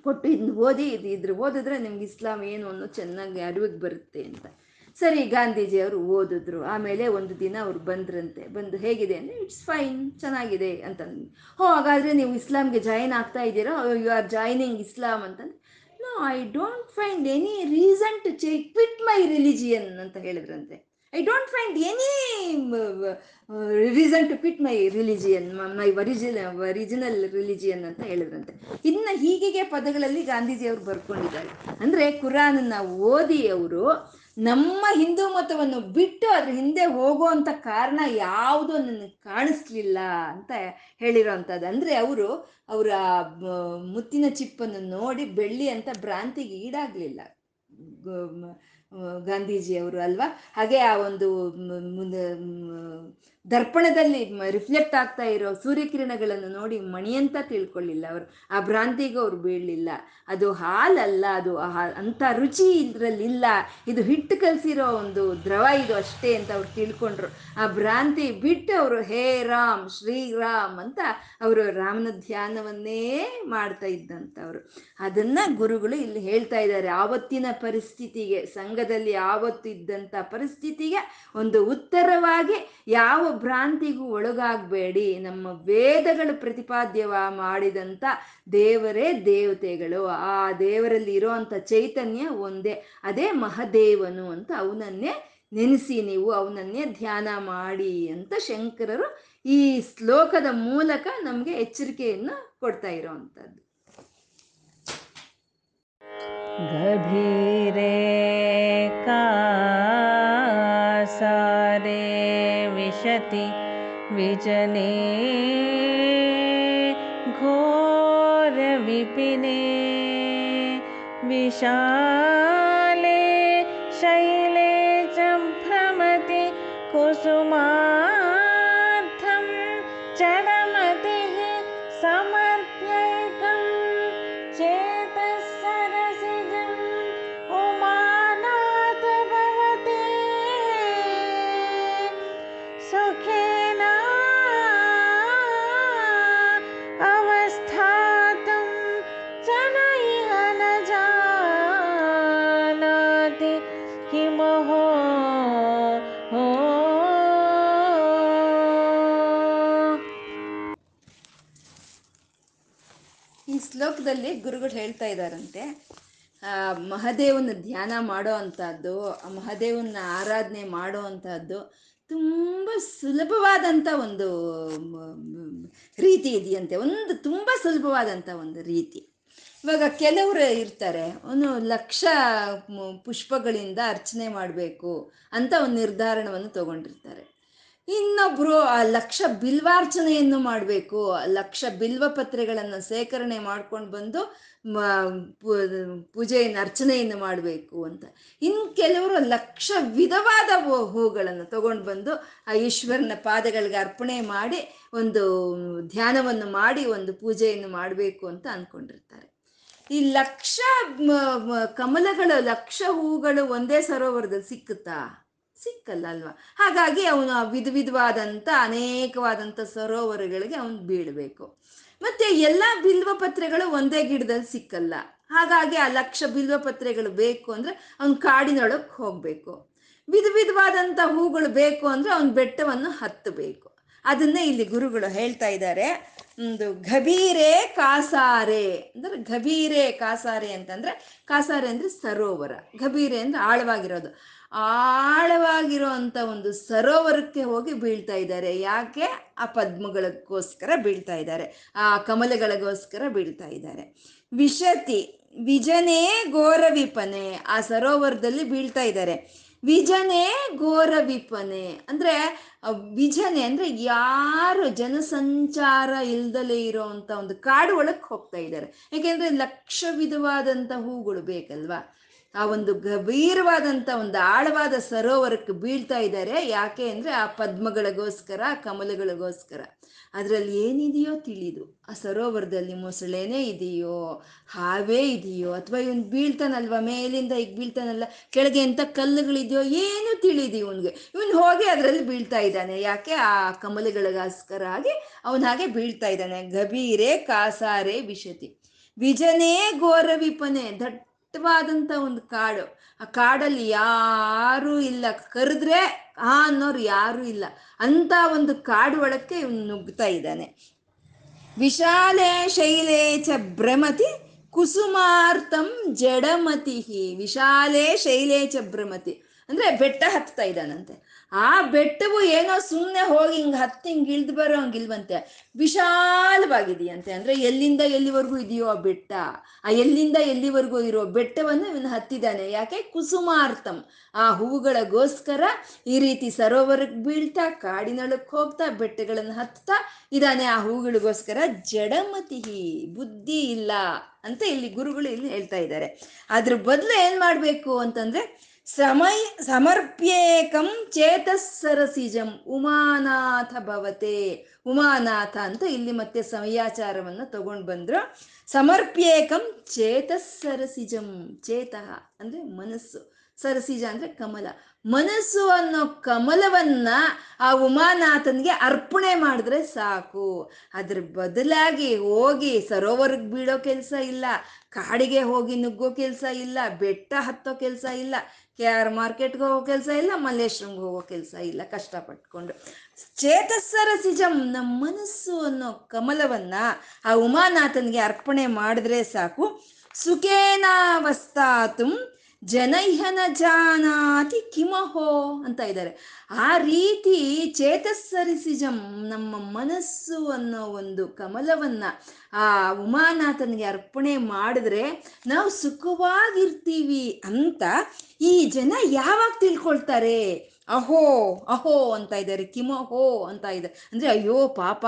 ಕೊಟ್ಟು ಇದನ್ನ ಓದಿ ಇದು ಇದ್ರ ಓದಿದ್ರೆ ನಿಮ್ಗೆ ಇಸ್ಲಾಂ ಏನು ಅನ್ನೋ ಚೆನ್ನಾಗಿ ಅರಿವಿಗೆ ಬರುತ್ತೆ ಅಂತ. ಸರಿ ಗಾಂಧೀಜಿ ಅವರು ಓದಿದ್ರು. ಆಮೇಲೆ ಒಂದು ದಿನ ಅವ್ರು ಬಂದ್ರಂತೆ. ಬಂದು ಹೇಗಿದೆ ಅಂದರೆ ಇಟ್ಸ್ ಫೈನ್ ಚೆನ್ನಾಗಿದೆ ಅಂತಂದು ಹೋ, ಹಾಗಾದರೆ ನೀವು ಇಸ್ಲಾಂಗೆ ಜಾಯಿನ್ ಆಗ್ತಾ ಇದ್ದೀರಾ? ಯು ಆರ್ ಜಾಯ್ನಿಂಗ್ ಇಸ್ಲಾಂ ಅಂತಂದು no I don't find any reason to ಚೇ ಕ್ವಿಟ್ ಮೈ ರಿಲಿಜಿಯನ್ ಅಂತ ಹೇಳಿದ್ರಂತೆ. I don't find any reason to quit my religion my origin original religion ಅಂತ ಹೇಳಿದ್ರಂತೆ. ಇನ್ನು ಹೀಗೆ ಪದಗಳಲ್ಲಿ ಗಾಂಧೀಜಿಯವರು ಬರ್ಕೊಂಡಿದ್ದಾರೆ. ಅಂದರೆ ಕುರಾನನ್ನು ಓದಿ ಅವರು ನಮ್ಮ ಹಿಂದೂ ಮತವನ್ನು ಬಿಟ್ಟು ಅದ್ರ ಹಿಂದೆ ಹೋಗುವಂಥ ಕಾರಣ ಯಾವುದೂ ನನಗೆ ಕಾಣಿಸ್ಲಿಲ್ಲ ಅಂತ ಹೇಳಿರೋವಂಥದ್ದು ಅಂದರೆ ಅವರು ಅವರ ಮುತ್ತಿನ ಚಿಪ್ಪನ್ನು ನೋಡಿ ಬೆಳ್ಳಿ ಅಂತ ಭ್ರಾಂತಿಗೆ ಈಡಾಗಲಿಲ್ಲ. ಗಾಂಧೀಜಿಯವರು ಅಲ್ವಾ? ಹಾಗೆ ಆ ಒಂದು ದರ್ಪಣದಲ್ಲಿ ರಿಫ್ಲೆಕ್ಟ್ ಆಗ್ತಾ ಇರೋ ಸೂರ್ಯಕಿರಣಗಳನ್ನು ನೋಡಿ ಮಣಿ ಅಂತ ತಿಳ್ಕೊಳ್ಳಿಲ್ಲ ಅವರು. ಆ ಭ್ರಾಂತಿಗೆ ಅವ್ರು ಬೀಳಲಿಲ್ಲ. ಅದು ಹಾಲಲ್ಲ, ಅದು ಅಂತ ರುಚಿ ಇದರಲ್ಲಿಲ್ಲ. ಇದು ಹಿಟ್ಟು ಕಲಸಿರೋ ಒಂದು ದ್ರವ ಇದು ಅಷ್ಟೇ ಅಂತ ಅವ್ರು ತಿಳ್ಕೊಂಡ್ರು. ಆ ಭ್ರಾಂತಿ ಬಿಟ್ಟು ಅವರು ಹೇ ರಾಮ್ ಶ್ರೀರಾಮ್ ಅಂತ ಅವರು ರಾಮನ ಧ್ಯಾನವನ್ನೇ ಮಾಡ್ತಾ ಇದ್ದಂಥವ್ರು. ಅದನ್ನ ಗುರುಗಳು ಇಲ್ಲಿ ಹೇಳ್ತಾ ಇದ್ದಾರೆ. ಆವತ್ತಿನ ಪರಿಸ್ಥಿತಿಗೆ, ಸಂಘದಲ್ಲಿ ಆವತ್ತು ಇದ್ದಂಥ ಪರಿಸ್ಥಿತಿಗೆ ಒಂದು ಉತ್ತರವಾಗಿ ಯಾವ ಭ್ರಾಂತಿಗೂ ಒಳಗಾಗಬೇಡಿ. ನಮ್ಮ ವೇದಗಳು ಪ್ರತಿಪಾದ್ಯವ ಮಾಡಿದಂತ ದೇವರೇ ದೇವತೆಗಳು. ಆ ದೇವರಲ್ಲಿ ಇರೋವಂಥ ಚೈತನ್ಯ ಒಂದೇ. ಅದೇ ಮಹದೇವನು ಅಂತ ಅವನನ್ನೇ ನೆನೆಸಿ ನೀವು ಅವನನ್ನೇ ಧ್ಯಾನ ಮಾಡಿ ಅಂತ ಶಂಕರರು ಈ ಶ್ಲೋಕದ ಮೂಲಕ ನಮಗೆ ಎಚ್ಚರಿಕೆಯನ್ನು ಕೊಡ್ತಾ ಇರೋವಂಥದ್ದು ಗಭೀರೇ ಕಾ ति विजने घोरविपिने विशा ಶ್ಲೋಕದಲ್ಲಿ ಗುರುಗಳು ಹೇಳ್ತಾ ಇದ್ದಾರಂತೆ ಮಹಾದೇವನ ಧ್ಯಾನ ಮಾಡೋ ಅಂಥದ್ದು ಮಹಾದೇವನ ಆರಾಧನೆ ಮಾಡೋ ಅಂಥದ್ದು ತುಂಬ ಸುಲಭವಾದಂಥ ಒಂದು ರೀತಿ ಇದೆಯಂತೆ. ಒಂದು ತುಂಬ ಸುಲಭವಾದಂಥ ಒಂದು ರೀತಿ. ಇವಾಗ ಕೆಲವರು ಇರ್ತಾರೆ, ಅವನು ಲಕ್ಷ ಪುಷ್ಪಗಳಿಂದ ಅರ್ಚನೆ ಮಾಡಬೇಕು ಅಂತ ಒಂದು ನಿರ್ಧಾರಣವನ್ನು ತಗೊಂಡಿರ್ತಾರೆ. ಇನ್ನೊಬ್ರು ಆ ಲಕ್ಷ ಬಿಲ್ವಾರ್ಚನೆಯನ್ನು ಮಾಡಬೇಕು ಲಕ್ಷ ಬಿಲ್ವ ಪತ್ರೆಗಳನ್ನು ಸೇಕರಣೆ ಮಾಡ್ಕೊಂಡು ಬಂದು ಪೂಜೆಯನ್ನು, ಅರ್ಚನೆಯನ್ನು ಮಾಡಬೇಕು ಅಂತ. ಇನ್ನು ಕೆಲವರು ಲಕ್ಷ ವಿಧವಾದ ಹೂಗಳನ್ನು ತಗೊಂಡು ಬಂದು ಆ ಈಶ್ವರನ ಪಾದಗಳಿಗೆ ಅರ್ಪಣೆ ಮಾಡಿ ಒಂದು ಧ್ಯಾನವನ್ನು ಮಾಡಿ ಒಂದು ಪೂಜೆಯನ್ನು ಮಾಡಬೇಕು ಅಂತ ಅಂದ್ಕೊಂಡಿರ್ತಾರೆ ಈ ಲಕ್ಷ ಕಮಲಗಳು, ಲಕ್ಷ ಹೂಗಳು ಒಂದೇ ಸರೋವರದಲ್ಲಿ ಸಿಕ್ಕುತ್ತಾ? ಸಿಕ್ಕಲ್ಲ ಅಲ್ವಾ ಹಾಗಾಗಿ ಅವನು ವಿಧ ವಿಧವಾದಂಥ ಅನೇಕವಾದಂಥ ಸರೋವರಗಳಿಗೆ ಅವನು ಬೀಳಬೇಕು. ಮತ್ತೆ ಎಲ್ಲ ಬಿಲ್ವ ಪತ್ರೆಗಳು ಒಂದೇ ಗಿಡದಲ್ಲಿ ಸಿಕ್ಕಲ್ಲ. ಹಾಗಾಗಿ ಆ ಲಕ್ಷ ಬಿಲ್ವ ಪತ್ರೆಗಳು ಬೇಕು ಅಂದ್ರೆ ಅವನು ಕಾಡಿನೊಳಗೆ ಹೋಗ್ಬೇಕು. ವಿಧ ವಿಧವಾದಂಥ ಹೂಗಳು ಬೇಕು ಅಂದ್ರೆ ಅವನು ಬೆಟ್ಟವನ್ನು ಹತ್ತಬೇಕು. ಅದನ್ನೇ ಇಲ್ಲಿ ಗುರುಗಳು ಹೇಳ್ತಾ ಇದ್ದಾರೆ. ಒಂದು ಗಭೀರೆ ಕಾಸಾರೆ. ಅಂದ್ರೆ ಗಭೀರೆ ಕಾಸಾರೆ ಅಂತಂದ್ರೆ ಕಾಸಾರೆ ಅಂದ್ರೆ ಸರೋವರ. ಗಭೀರೆ ಅಂದ್ರೆ ಆಳವಾಗಿರೋದು. ಆಳವಾಗಿರೋ ಅಂಥ ಒಂದು ಸರೋವರಕ್ಕೆ ಹೋಗಿ ಬೀಳ್ತಾ ಇದ್ದಾರೆ. ಯಾಕೆ? ಆ ಪದ್ಮಗಳಿಗೋಸ್ಕರ ಬೀಳ್ತಾ ಇದ್ದಾರೆ. ಆ ಕಮಲಗಳಿಗೋಸ್ಕರ ಬೀಳ್ತಾ ಇದ್ದಾರೆ. ವಿಶತಿ, ವಿಜನೇ ಘೋರವಿಪನೆ, ಆ ಸರೋವರದಲ್ಲಿ ಬೀಳ್ತಾ ಇದ್ದಾರೆ. ವಿಜನೆ ಘೋರ ವಿಪನೆ ಅಂದ್ರೆ ವಿಜನೆ ಅಂದ್ರೆ ಯಾರು ಜನಸಂಚಾರ ಇಲ್ದಲೇ ಇರೋವಂಥ ಒಂದು ಕಾಡು ಒಳಗೆ ಹೋಗ್ತಾ ಇದ್ದಾರೆ. ಯಾಕೆಂದ್ರೆ ಲಕ್ಷ ವಿಧವಾದಂಥ ಹೂಗಳು ಬೇಕಲ್ವಾ? ಆ ಒಂದು ಗಭೀರವಾದಂಥ ಒಂದು ಆಳವಾದ ಸರೋವರಕ್ಕೆ ಬೀಳ್ತಾ ಇದ್ದಾರೆ. ಯಾಕೆ ಅಂದರೆ ಆ ಪದ್ಮಗಳಿಗೋಸ್ಕರ ಕಮಲಗಳಿಗೋಸ್ಕರ. ಅದರಲ್ಲಿ ಏನಿದೆಯೋ ತಿಳಿದು, ಆ ಸರೋವರದಲ್ಲಿ ಮೊಸಳೆನೇ ಇದೆಯೋ, ಹಾವೇ ಇದೆಯೋ, ಅಥವಾ ಇವನು ಬೀಳ್ತಾನಲ್ವ, ಮೇಲಿಂದ ಈಗ ಬೀಳ್ತಾನಲ್ಲ, ಕೆಳಗೆ ಎಂಥ ಕಲ್ಲುಗಳಿದೆಯೋ ಏನು ತಿಳಿದು ಇವನಿಗೆ. ಇವನು ಹೋಗಿ ಅದರಲ್ಲಿ ಬೀಳ್ತಾ ಇದ್ದಾನೆ. ಯಾಕೆ? ಆ ಕಮಲಗಳಿಗೋಸ್ಕರ ಆಗಿ ಅವನ ಹಾಗೆ ಬೀಳ್ತಾ ಇದ್ದಾನೆ. ಗಭೀರೆ ಕಾಸಾರೆ ವಿಶತಿ. ವಿಜನೇ ಘೋರ ವಿಪನೆ ದಟ್ಟ ದಟ್ಟವಾದಂಥ ಒಂದು ಕಾಡು. ಆ ಕಾಡಲ್ಲಿ ಯಾರೂ ಇಲ್ಲ. ಕರೆದ್ರೆ ಆ ಅನ್ನೋರು ಯಾರೂ ಇಲ್ಲ. ಅಂತ ಒಂದು ಕಾಡು ಒಳಕ್ಕೆ ಇವನು ನುಗ್ತಾ ಇದ್ದಾನೆ. ವಿಶಾಲೆ ಶೈಲೇ ಚ ಭ್ರಮತಿ ಕುಸುಮಾರ್ಥಂ ಜಡಮತಿ ವಿಶಾಲೆ ಶೈಲೇ ಚ ಭ್ರಮತಿ. ಅಂದ್ರೆ ಬೆಟ್ಟ ಹತ್ತಾ ಇದ್ದಾನಂತೆ. ಆ ಬೆಟ್ಟವು ಏನೋ ಸುಮ್ಮನೆ ಹೋಗಿ ಹಿಂಗ್ ಹತ್ತಿ ಹಿಂಗ್ ಇಳ್ದು ಬರೋ ಹಂಗೆ ಇಲ್ವಂತೆ. ವಿಶಾಲವಾಗಿದೆಯಂತೆ. ಅಂದ್ರೆ ಎಲ್ಲಿಂದ ಎಲ್ಲಿವರೆಗೂ ಇದೆಯೋ ಆ ಬೆಟ್ಟ. ಆ ಎಲ್ಲಿಂದ ಎಲ್ಲಿವರೆಗೂ ಇರೋ ಬೆಟ್ಟವನ್ನು ಇವನು ಹತ್ತಿದ್ದಾನೆ. ಯಾಕೆ? ಕುಸುಮಾರ್ಥಂ. ಆ ಹೂವುಗಳಿಗೋಸ್ಕರ ಈ ರೀತಿ ಸರೋವರಕ್ಕೆ ಬೀಳ್ತಾ, ಕಾಡಿನೊಳಕ್ಕೆ ಹೋಗ್ತಾ, ಬೆಟ್ಟಗಳನ್ನು ಹತ್ತಾ ಇದ್ದಾನೆ. ಆ ಹೂಗಳಿಗೋಸ್ಕರ ಜಡಮತಿಹಿ, ಬುದ್ಧಿ ಇಲ್ಲ ಅಂತ ಇಲ್ಲಿ ಗುರುಗಳು ಇಲ್ಲಿ ಹೇಳ್ತಾ ಇದ್ದಾರೆ. ಅದ್ರ ಬದಲು ಏನ್ ಮಾಡ್ಬೇಕು ಅಂತಂದ್ರೆ ಸಮಯ, ಸಮರ್ಪ್ಯೇಕಂ ಚೇತಸ್ಸರಸಿಜಂ ಉಮಾನಾಥ ಭವತೆ. ಉಮಾನಾಥ ಅಂತ ಇಲ್ಲಿ ಮತ್ತೆ ಸಮಯಾಚಾರವನ್ನು ತಗೊಂಡು ಬಂದ್ರು. ಸಮರ್ಪ್ಯೇಕಂ ಚೇತಸ್ಸರಸಿಜಂ, ಚೇತಃ ಅಂದ್ರೆ ಮನಸ್ಸು. ಸರಸಿಜ ಅಂದ್ರೆ ಕಮಲ. ಮನಸ್ಸು ಅನ್ನೋ ಕಮಲವನ್ನ ಆ ಉಮಾನಾಥನ್ಗೆ ಅರ್ಪಣೆ ಮಾಡಿದ್ರೆ ಸಾಕು. ಅದ್ರ ಬದಲಾಗಿ ಹೋಗಿ ಸರೋವರಕ್ಕೆ ಬೀಳೋ ಕೆಲಸ ಇಲ್ಲ. ಕಾಡಿಗೆ ಹೋಗಿ ನುಗ್ಗೋ ಕೆಲಸ ಇಲ್ಲ. ಬೆಟ್ಟ ಹತ್ತೋ ಕೆಲಸ ಇಲ್ಲ. ಕೆ ಆರ್ ಮಾರ್ಕೆಟ್ಗೆ ಹೋಗೋ ಕೆಲಸ ಇಲ್ಲ, ಮಲ್ಲೇಶ್ವರಂಗೆ ಹೋಗೋ ಕೆಲಸ ಇಲ್ಲ, ಕಷ್ಟಪಟ್ಕೊಂಡು. ಚೇತಸ್ಸರಸಿಜಂ ನಮ್ಮ ಮನಸ್ಸು ಅನ್ನೋ ಕಮಲವನ್ನ ಆ ಉಮಾನಾಥನ್ಗೆ ಅರ್ಪಣೆ ಮಾಡಿದ್ರೆ ಸಾಕು. ಸುಖೇನಾವಸ್ತಾತು ಜನೈಹನ ಜಾನಾತಿ ಕಿಮಹೋ ಅಂತ ಇದ್ದಾರೆ. ಆ ರೀತಿ ಚೇತಸ್ಸರಿಸಿಜಂ ನಮ್ಮ ಮನಸ್ಸು ಅನ್ನೋ ಒಂದು ಕಮಲವನ್ನ ಆ ಉಮಾನಾಥನಿಗೆ ಅರ್ಪಣೆ ಮಾಡಿದ್ರೆ ನಾವು ಸುಖವಾಗಿರ್ತೀವಿ ಅಂತ ಈ ಜನ ಯಾವಾಗ ತಿಳ್ಕೊಳ್ತಾರೆ? ಅಹೋ ಅಹೋ ಅಂತ ಇದ್ದಾರೆ. ಕಿಮಹೋ ಅಂತ ಇದ್ದಾರೆ ಅಂದ್ರೆ ಅಯ್ಯೋ, ಪಾಪ.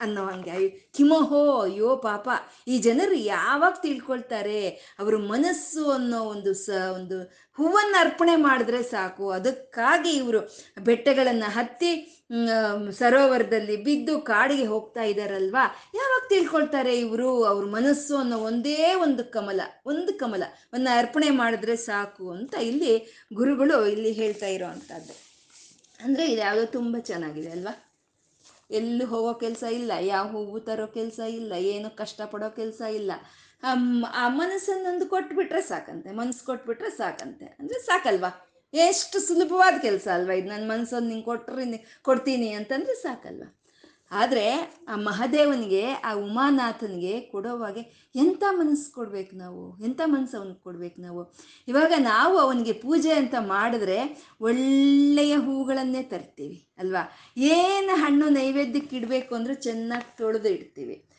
ಅನ್ನೋ ಹಂಗೆ. ಕಿಮಹೋ, ಅಯ್ಯೋ, ಪಾಪ. ಈ ಜನರು ಯಾವಾಗ ತಿಳ್ಕೊಳ್ತಾರೆ? ಅವ್ರ ಮನಸ್ಸು ಅನ್ನೋ ಒಂದು ಸ, ಒಂದು ಹೂವನ್ನು ಅರ್ಪಣೆ ಮಾಡಿದ್ರೆ ಸಾಕು. ಅದಕ್ಕಾಗಿ ಇವರು ಬೆಟ್ಟಗಳನ್ನು ಹತ್ತಿ ಸರೋವರದಲ್ಲಿ ಬಿದ್ದು ಕಾಡಿಗೆ ಹೋಗ್ತಾ ಇದ್ದಾರಲ್ವಾ ಯಾವಾಗ ತಿಳ್ಕೊಳ್ತಾರೆ ಇವರು? ಅವ್ರ ಮನಸ್ಸು ಅನ್ನೋ ಒಂದೇ ಒಂದು ಕಮಲ ಒಂದು ಕಮಲ. ಒಂದು ಅರ್ಪಣೆ ಮಾಡಿದ್ರೆ ಸಾಕು ಅಂತ ಇಲ್ಲಿ ಗುರುಗಳು ಇಲ್ಲಿ ಹೇಳ್ತಾ ಇರೋ ಅಂಥದ್ದು ಅಂದರೆ ಇದು ಯಾವುದೋ ತುಂಬ ಚೆನ್ನಾಗಿದೆ ಅಲ್ವಾ? ಎಲ್ಲೂ ಹೋಗೋ ಕೆಲಸ ಇಲ್ಲ, ಯಾವ ಹೂವು ತರೋ ಕೆಲಸ ಇಲ್ಲ, ಏನು ಕಷ್ಟಪಡೋ ಕೆಲಸ ಇಲ್ಲ. ಆ ಮನಸ್ಸನ್ನೊಂದು ಕೊಟ್ಬಿಟ್ರೆ ಸಾಕಂತೆ, ಮನಸ್ಸು ಕೊಟ್ಬಿಟ್ರೆ ಸಾಕಂತೆ. ಅಂದರೆ ಸಾಕಲ್ವಾ? ಎಷ್ಟು ಸುಲಭವಾದ ಕೆಲಸ ಅಲ್ವಾ? ಇದು ನನ್ನ ಮನಸ್ಸನ್ನು ನಿಂಗೆ ಕೊಟ್ಟರೆ ಕೊಡ್ತೀನಿ ಅಂತಂದರೆ ಸಾಕಲ್ವಾ? ಆದರೆ ಆ ಮಹಾದೇವನಿಗೆ, ಆ ಉಮಾನಾಥನಿಗೆ ಕೊಡೋವಾಗೆ ಎಂಥ ಮನಸ್ಸು ಕೊಡ್ಬೇಕು ನಾವು? ಎಂಥ ಮನಸ್ಸು ಅವನಿಗೆ ಕೊಡ್ಬೇಕು ನಾವು? ಇವಾಗ ನಾವು ಅವನಿಗೆ ಪೂಜೆ ಅಂತ ಮಾಡಿದ್ರೆ ಒಳ್ಳೆಯ ಹೂಗಳನ್ನೇ ತರ್ತೀವಿ, ಅಲ್ವಾ? ಏನು ಹಣ್ಣು ನೈವೇದ್ಯಕ್ಕೆ ಇಡಬೇಕು ಅಂದ್ರೆ ಚೆನ್ನಾಗಿ ತೊಳೆದು ಇಡ್ತೀವಿ.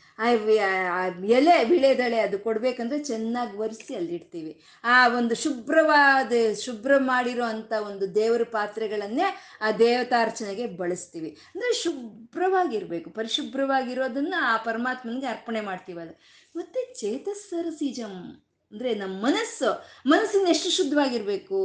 ಎಲೆ ಬಿಳೆದಳೆ ಅದು ಕೊಡಬೇಕಂದ್ರೆ ಚೆನ್ನಾಗಿ ಒರೆಸಿ ಅಲ್ಲಿ ಇಡ್ತೀವಿ ಆ ಒಂದು ಶುಭ್ರವಾದ, ಶುಭ್ರ ಮಾಡಿರೋ ಅಂಥ ಒಂದು ದೇವರ ಪಾತ್ರೆಗಳನ್ನೇ ಆ ದೇವತಾರ್ಚನೆಗೆ ಬಳಸ್ತೀವಿ. ಅಂದರೆ ಶುಭ್ರವಾಗಿರಬೇಕು. ಪರಿಶುಭ್ರವಾಗಿರೋದನ್ನು ಆ ಪರಮಾತ್ಮನಿಗೆ ಅರ್ಪಣೆ ಮಾಡ್ತೀವಿ ಅದು. ಮತ್ತು ಚೇತಸ್ಸರಸಿಜಂ ಅಂದರೆ ನಮ್ಮ ಮನಸ್ಸು, ಮನಸ್ಸಿನ ಎಷ್ಟು ಶುದ್ಧವಾಗಿರಬೇಕು?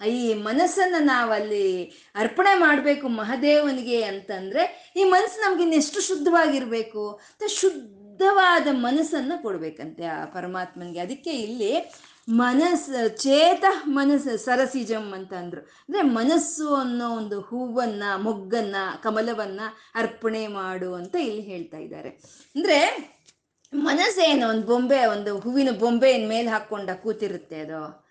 ಈ ಮನಸ್ಸನ್ನು ನಾವಲ್ಲಿ ಅರ್ಪಣೆ ಮಾಡಬೇಕು ಮಹಾದೇವನಿಗೆ ಅಂತಂದರೆ, ಈ ಮನಸ್ಸು ನಮ್ಗೆ ಇನ್ನೆಷ್ಟು ಶುದ್ಧವಾಗಿರಬೇಕು, ಅಂತ ಶುದ್ಧವಾದ ಮನಸ್ಸನ್ನು ಕೊಡಬೇಕಂತೆ ಆ ಪರಮಾತ್ಮನಿಗೆ. ಅದಕ್ಕೆ ಇಲ್ಲಿ ಮನಸ್ಸು, ಚೇತ ಮನಸ್ಸು, ಸರಸಿಜಂ ಅಂತ ಅಂದ್ರು. ಅಂದರೆ ಮನಸ್ಸು ಅನ್ನೋ ಒಂದು ಹೂವನ್ನ, ಮೊಗ್ಗನ್ನ, ಕಮಲವನ್ನ ಅರ್ಪಣೆ ಮಾಡು ಅಂತ ಇಲ್ಲಿ ಹೇಳ್ತಾ ಇದ್ದಾರೆ. ಅಂದರೆ ಮನಸ್ಸೇನು ಒಂದು ಬೊಂಬೆ, ಒಂದು ಹೂವಿನ ಬೊಂಬೆ ಮೇಲೆ ಹಾಕ್ಕೊಂಡ ಕೂತಿರುತ್ತೆ ಅದು.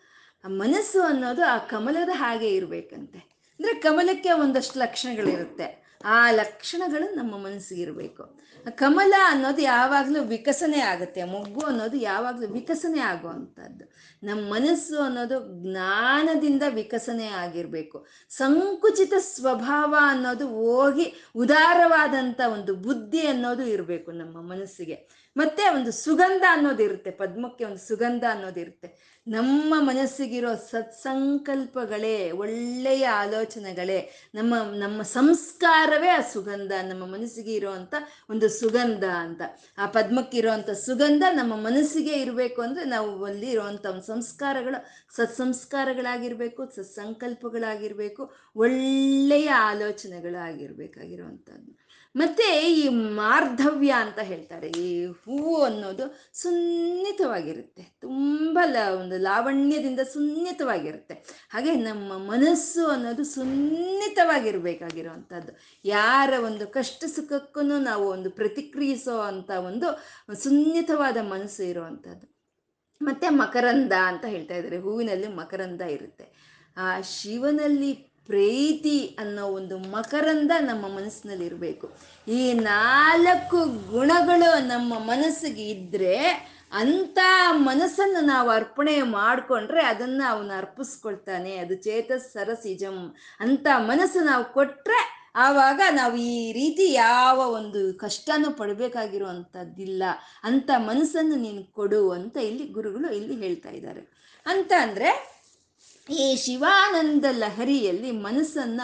ಆ ಮನಸ್ಸು ಅನ್ನೋದು ಆ ಕಮಲದ ಹಾಗೆ ಇರಬೇಕಂತೆ. ಅಂದರೆ ಕಮಲಕ್ಕೆ ಒಂದಷ್ಟು ಲಕ್ಷಣಗಳಿರುತ್ತೆ. ಆ ಲಕ್ಷಣಗಳು ನಮ್ಮ ಮನಸ್ಸಿಗೆ ಇರಬೇಕು. ಕಮಲ ಅನ್ನೋದು ಯಾವಾಗಲೂ ವಿಕಸನೆ ಆಗುತ್ತೆ. ಮೊಗ್ಗು ಅನ್ನೋದು ಯಾವಾಗಲೂ ವಿಕಸನೆ ಆಗುವಂಥದ್ದು. ನಮ್ಮ ಮನಸ್ಸು ಅನ್ನೋದು ಜ್ಞಾನದಿಂದ ವಿಕಸನೆ ಆಗಿರಬೇಕು. ಸಂಕುಚಿತ ಸ್ವಭಾವ ಅನ್ನೋದು ಹೋಗಿ ಉದಾರವಾದಂಥ ಒಂದು ಬುದ್ಧಿ ಅನ್ನೋದು ಇರಬೇಕು ನಮ್ಮ ಮನಸ್ಸಿಗೆ. ಮತ್ತೆ ಒಂದು ಸುಗಂಧ ಅನ್ನೋದಿರುತ್ತೆ ಪದ್ಮಕ್ಕೆ ಒಂದು ಸುಗಂಧ ಅನ್ನೋದು ಇರುತ್ತೆ. ನಮ್ಮ ಮನಸ್ಸಿಗಿರೋ ಸತ್ಸಂಕಲ್ಪಗಳೇ, ಒಳ್ಳೆಯ ಆಲೋಚನೆಗಳೇ, ನಮ್ಮ ನಮ್ಮ ಸಂಸ್ಕಾರವೇ ಆ ಸುಗಂಧ, ನಮ್ಮ ಮನಸ್ಸಿಗೆ ಇರುವಂಥ ಒಂದು ಸುಗಂಧ ಅಂತ. ಆ ಪದ್ಮಕ್ಕಿರುವಂಥ ಸುಗಂಧ ನಮ್ಮ ಮನಸ್ಸಿಗೆ ಇರಬೇಕು ಅಂದರೆ ನಾವು ಅಲ್ಲಿ ಇರುವಂಥ ಒಂದು ಸಂಸ್ಕಾರಗಳು, ಸತ್ಸಂಸ್ಕಾರಗಳಾಗಿರಬೇಕು, ಸತ್ಸಂಕಲ್ಪಗಳಾಗಿರಬೇಕು, ಒಳ್ಳೆಯ ಆಲೋಚನೆಗಳಾಗಿರ್ಬೇಕಾಗಿರುವಂಥದ್ದು ಮತ್ತೆ ಈ ಮಾರ್ಧವ್ಯ ಅಂತ ಹೇಳ್ತಾರೆ, ಈ ಹೂವು ಅನ್ನೋದು ಸುನ್ನಿತವಾಗಿರುತ್ತೆ. ತುಂಬ ಲ, ಒಂದು ಲಾವಣ್ಯದಿಂದ ಸುನ್ನಿತವಾಗಿರುತ್ತೆ. ಹಾಗೆ ನಮ್ಮ ಮನಸ್ಸು ಅನ್ನೋದು ಸುನ್ನಿತವಾಗಿರ್ಬೇಕಾಗಿರುವಂಥದ್ದು. ಯಾರ ಒಂದು ಕಷ್ಟ ಸುಖಕ್ಕೂ ನಾವು ಒಂದು ಪ್ರತಿಕ್ರಿಯಿಸೋ ಅಂಥ ಒಂದು ಸುನ್ನಿತವಾದ ಮನಸ್ಸು ಇರುವಂಥದ್ದು. ಮತ್ತೆ ಮಕರಂದ ಅಂತ ಹೇಳ್ತಾ ಇದ್ದಾರೆ. ಹೂವಿನಲ್ಲಿ ಮಕರಂದ ಇರುತ್ತೆ. ಆ ಶಿವನಲ್ಲಿ ಪ್ರೀತಿ ಅನ್ನೋ ಒಂದು ಮಕರಂದ ನಮ್ಮ ಮನಸ್ಸಿನಲ್ಲಿ ಇರಬೇಕು ಈ ನಾಲ್ಕು ಗುಣಗಳು ನಮ್ಮ ಮನಸ್ಸಿಗೆ ಇದ್ದರೆ ಅಂಥ ಮನಸ್ಸನ್ನು ನಾವು ಅರ್ಪಣೆ ಮಾಡಿಕೊಂಡ್ರೆ ಅದನ್ನು ಅವನು ಅರ್ಪಿಸ್ಕೊಳ್ತಾನೆ. ಅದು ಚೇತಸ್ ಸರಸಿಜಂ ಅಂತ ಮನಸ್ಸು ನಾವು ಕೊಟ್ಟರೆ ಆವಾಗ ನಾವು ಈ ರೀತಿ ಯಾವ ಒಂದು ಕಷ್ಟನೂ ಪಡಬೇಕಾಗಿರುವಂಥದ್ದಿಲ್ಲ. ಅಂತ ಮನಸ್ಸನ್ನು ನೀನು ಕೊಡು ಅಂತ ಇಲ್ಲಿ ಗುರುಗಳು ಇಲ್ಲಿ ಹೇಳ್ತಾ ಇದ್ದಾರೆ. ಅಂತ ಅಂದರೆ ಈ ಶಿವಾನಂದ ಲಹರಿಯಲ್ಲಿ ಮನಸ್ಸನ್ನ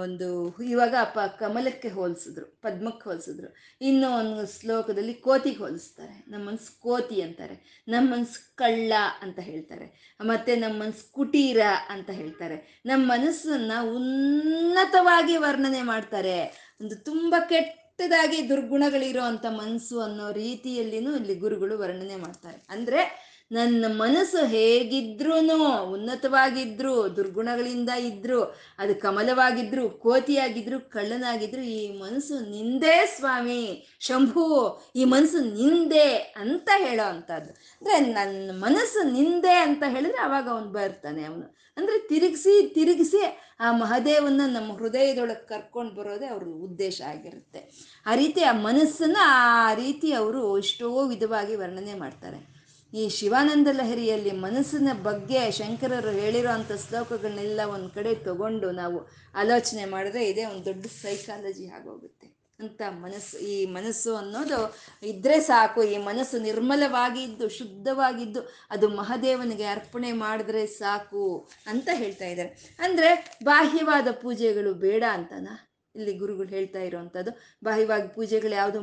ಒಂದು ಇವಾಗ ಪ ಕಮಲಕ್ಕೆ ಹೋಲಿಸಿದ್ರು, ಪದ್ಮಕ್ಕೆ ಹೋಲಿಸಿದ್ರು. ಇನ್ನು ಒಂದು ಶ್ಲೋಕದಲ್ಲಿ ಕೋತಿಗೆ ಹೋಲಿಸ್ತಾರೆ. ನಮ್ಮ ಮನ್ಸು ಕೋತಿ ಅಂತಾರೆ. ನಮ್ಮ ಮನ್ಸು ಕಳ್ಳ ಅಂತ ಹೇಳ್ತಾರೆ. ಮತ್ತೆ ನಮ್ಮ ಮನ್ಸು ಕುಟೀರ ಅಂತ ಹೇಳ್ತಾರೆ. ನಮ್ಮ ಮನಸ್ಸನ್ನ ಉನ್ನತವಾಗಿ ವರ್ಣನೆ ಮಾಡ್ತಾರೆ. ಒಂದು ತುಂಬ ಕೆಟ್ಟದಾಗಿ ದುರ್ಗುಣಗಳಿರೋ ಅಂತ ಮನಸ್ಸು ಅನ್ನೋ ರೀತಿಯಲ್ಲಿನೂ ಇಲ್ಲಿ ಗುರುಗಳು ವರ್ಣನೆ ಮಾಡ್ತಾರೆ. ಅಂದರೆ ನನ್ನ ಮನಸ್ಸು ಹೇಗಿದ್ರೂ ಉನ್ನತವಾಗಿದ್ರು, ದುರ್ಗುಣಗಳಿಂದ ಇದ್ರು, ಅದು ಕಮಲವಾಗಿದ್ರು, ಕೋತಿಯಾಗಿದ್ರು, ಕಳ್ಳನಾಗಿದ್ರು, ಈ ಮನಸ್ಸು ನಿಂದೇ ಸ್ವಾಮಿ, ಶಂಭು, ಈ ಮನಸ್ಸು ನಿಂದೆ ಅಂತ ಹೇಳೋ ಅಂಥದ್ದು. ಅಂದರೆ ನನ್ನ ಮನಸ್ಸು ನಿಂದೆ ಅಂತ ಹೇಳಿದ್ರೆ ಅವಾಗ ಅವನು ಬರ್ತಾನೆ ಅವನು. ಅಂದರೆ ತಿರುಗಿಸಿ ತಿರುಗಿಸಿ ಆ ಮಹದೇವನ್ನ ನಮ್ಮ ಹೃದಯದೊಳಗೆ ಕರ್ಕೊಂಡು ಬರೋದೇ ಅವ್ರ ಉದ್ದೇಶ ಆಗಿರುತ್ತೆ. ಆ ರೀತಿ ಆ ಮನಸ್ಸನ್ನು ಆ ರೀತಿ ಅವರು ಎಷ್ಟೋ ವಿಧವಾಗಿ ವರ್ಣನೆ ಮಾಡ್ತಾರೆ. ಈ ಶಿವಾನಂದ ಲಹರಿಯಲ್ಲಿ ಮನಸ್ಸಿನ ಬಗ್ಗೆ ಶಂಕರರು ಹೇಳಿರೋ ಅಂಥ ಶ್ಲೋಕಗಳನ್ನೆಲ್ಲ ಒಂದು ಕಡೆ ತಗೊಂಡು ನಾವು ಆಲೋಚನೆ ಮಾಡಿದ್ರೆ ಇದೇ ಒಂದು ದೊಡ್ಡ ಸೈಕಾಲಜಿ ಆಗೋಗುತ್ತೆ. ಅಂತ ಮನಸ್ಸು, ಈ ಮನಸ್ಸು ಅನ್ನೋದು ಇದ್ರೆ ಸಾಕು, ಈ ಮನಸ್ಸು ನಿರ್ಮಲವಾಗಿದ್ದು, ಶುದ್ಧವಾಗಿದ್ದು, ಅದು ಮಹಾದೇವನಿಗೆ ಅರ್ಪಣೆ ಮಾಡಿದ್ರೆ ಸಾಕು ಅಂತ ಹೇಳ್ತಾ ಇದ್ದಾರೆ. ಅಂದರೆ ಬಾಹ್ಯವಾದ ಪೂಜೆಗಳು ಬೇಡ ಅಂತನಾ? ಇಲ್ಲಿ ಗುರುಗಳು ಹೇಳ್ತಾ ಇರೋವಂಥದ್ದು, ಬಾಹ್ಯವಾಗಿ ಪೂಜೆಗಳು ಯಾವುದು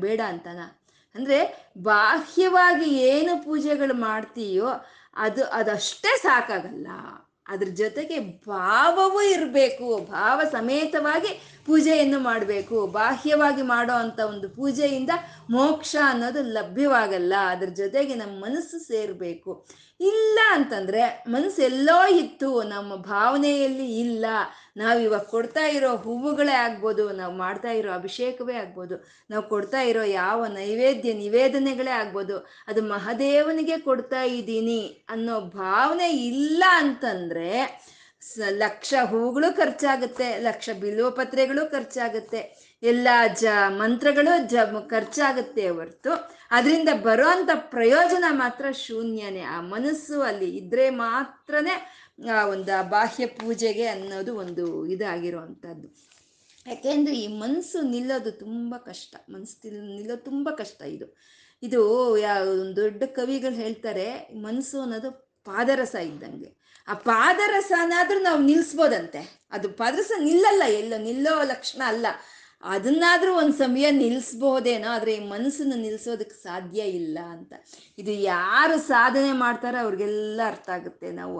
ಬೇಡ ಅಂತನಾ? ಅಂದರೆ ಬಾಹ್ಯವಾಗಿ ಏನು ಪೂಜೆಗಳು ಮಾಡ್ತೀಯೋ ಅದು ಅದಷ್ಟೇ ಸಾಕಾಗಲ್ಲ. ಅದ್ರ ಜೊತೆಗೆ ಭಾವವೂ ಇರಬೇಕು, ಭಾವ ಸಮೇತವಾಗಿ ಪೂಜೆಯನ್ನು ಮಾಡಬೇಕು. ಬಾಹ್ಯವಾಗಿ ಮಾಡೋ ಅಂಥ ಒಂದು ಪೂಜೆಯಿಂದ ಮೋಕ್ಷ ಅನ್ನೋದು ಲಭ್ಯವಾಗಲ್ಲ. ಅದ್ರ ಜೊತೆಗೆ ನಮ್ಮ ಮನಸ್ಸು ಸೇರಬೇಕು. ಇಲ್ಲ ಅಂತಂದ್ರೆ ಮನಸ್ಸು ಎಲ್ಲೋ ಇತ್ತು, ನಮ್ಮ ಭಾವನೆಯಲ್ಲಿ ಇಲ್ಲ. ನಾವು ಇವಾಗ ಕೊಡ್ತಾ ಇರೋ ಹೂವುಗಳೇ ಆಗ್ಬೋದು, ನಾವು ಮಾಡ್ತಾ ಇರೋ ಅಭಿಷೇಕವೇ ಆಗ್ಬೋದು, ನಾವು ಕೊಡ್ತಾ ಇರೋ ಯಾವ ನೈವೇದ್ಯ ನಿವೇದನೆಗಳೇ ಆಗ್ಬೋದು, ಅದು ಮಹಾದೇವನಿಗೆ ಕೊಡ್ತಾ ಇದ್ದೀನಿ ಅನ್ನೋ ಭಾವನೆ ಇಲ್ಲ ಅಂತಂದ್ರೆ ಲಕ್ಷ ಹೂಗಳು ಖರ್ಚಾಗುತ್ತೆ, ಲಕ್ಷ ಬಿಲ್ವಪತ್ರೆಗಳು ಖರ್ಚಾಗುತ್ತೆ, ಎಲ್ಲ ಜ ಮಂತ್ರಗಳು ಜ ಖರ್ಚಾಗುತ್ತೆ ಹೊರ್ತು, ಅದರಿಂದ ಬರೋ ಅಂಥ ಪ್ರಯೋಜನ ಮಾತ್ರ ಶೂನ್ಯನೇ. ಆ ಮನಸ್ಸು ಅಲ್ಲಿ ಇದ್ರೆ ಮಾತ್ರನೇ ಆ ಒಂದು ಬಾಹ್ಯ ಪೂಜೆಗೆ ಅನ್ನೋದು ಒಂದು ಇದಾಗಿರುವಂಥದ್ದು. ಯಾಕೆಂದ್ರೆ ಈ ಮನಸ್ಸು ನಿಲ್ಲೋದು ತುಂಬ ಕಷ್ಟ. ಮನಸ್ಸು ನಿಲ್ಲೋದು ತುಂಬ ಕಷ್ಟ ಇದು. ಇದು ಯಾವ ದೊಡ್ಡ ಕವಿಗಳು ಹೇಳ್ತಾರೆ ಮನಸ್ಸು ಅನ್ನೋದು ಪಾದರಸ ಇದ್ದಂಗೆ. ಆ ಪಾದರಸನಾದ್ರೂ ನಾವು ನಿಲ್ಲಿಸ್ಬೋದಂತೆ ಅದು ಪಾದರಸ ನಿಲ್ಲಲ್ಲ, ಎಲ್ಲೋ ನಿಲ್ಲೋ ಲಕ್ಷಣ ಅಲ್ಲ. ಅದನ್ನಾದ್ರೂ ಒಂದು ಸಮಯ ನಿಲ್ಲಿಸ್ಬೋದೇನೋ ಆದರೆ ಈ ಮನಸ್ಸನ್ನು ನಿಲ್ಲಿಸೋದಕ್ಕೆ ಸಾಧ್ಯ ಇಲ್ಲ ಅಂತ. ಇದು ಯಾರು ಸಾಧನೆ ಮಾಡ್ತಾರೋ ಅವ್ರಿಗೆಲ್ಲ ಅರ್ಥ ಆಗುತ್ತೆ. ನಾವು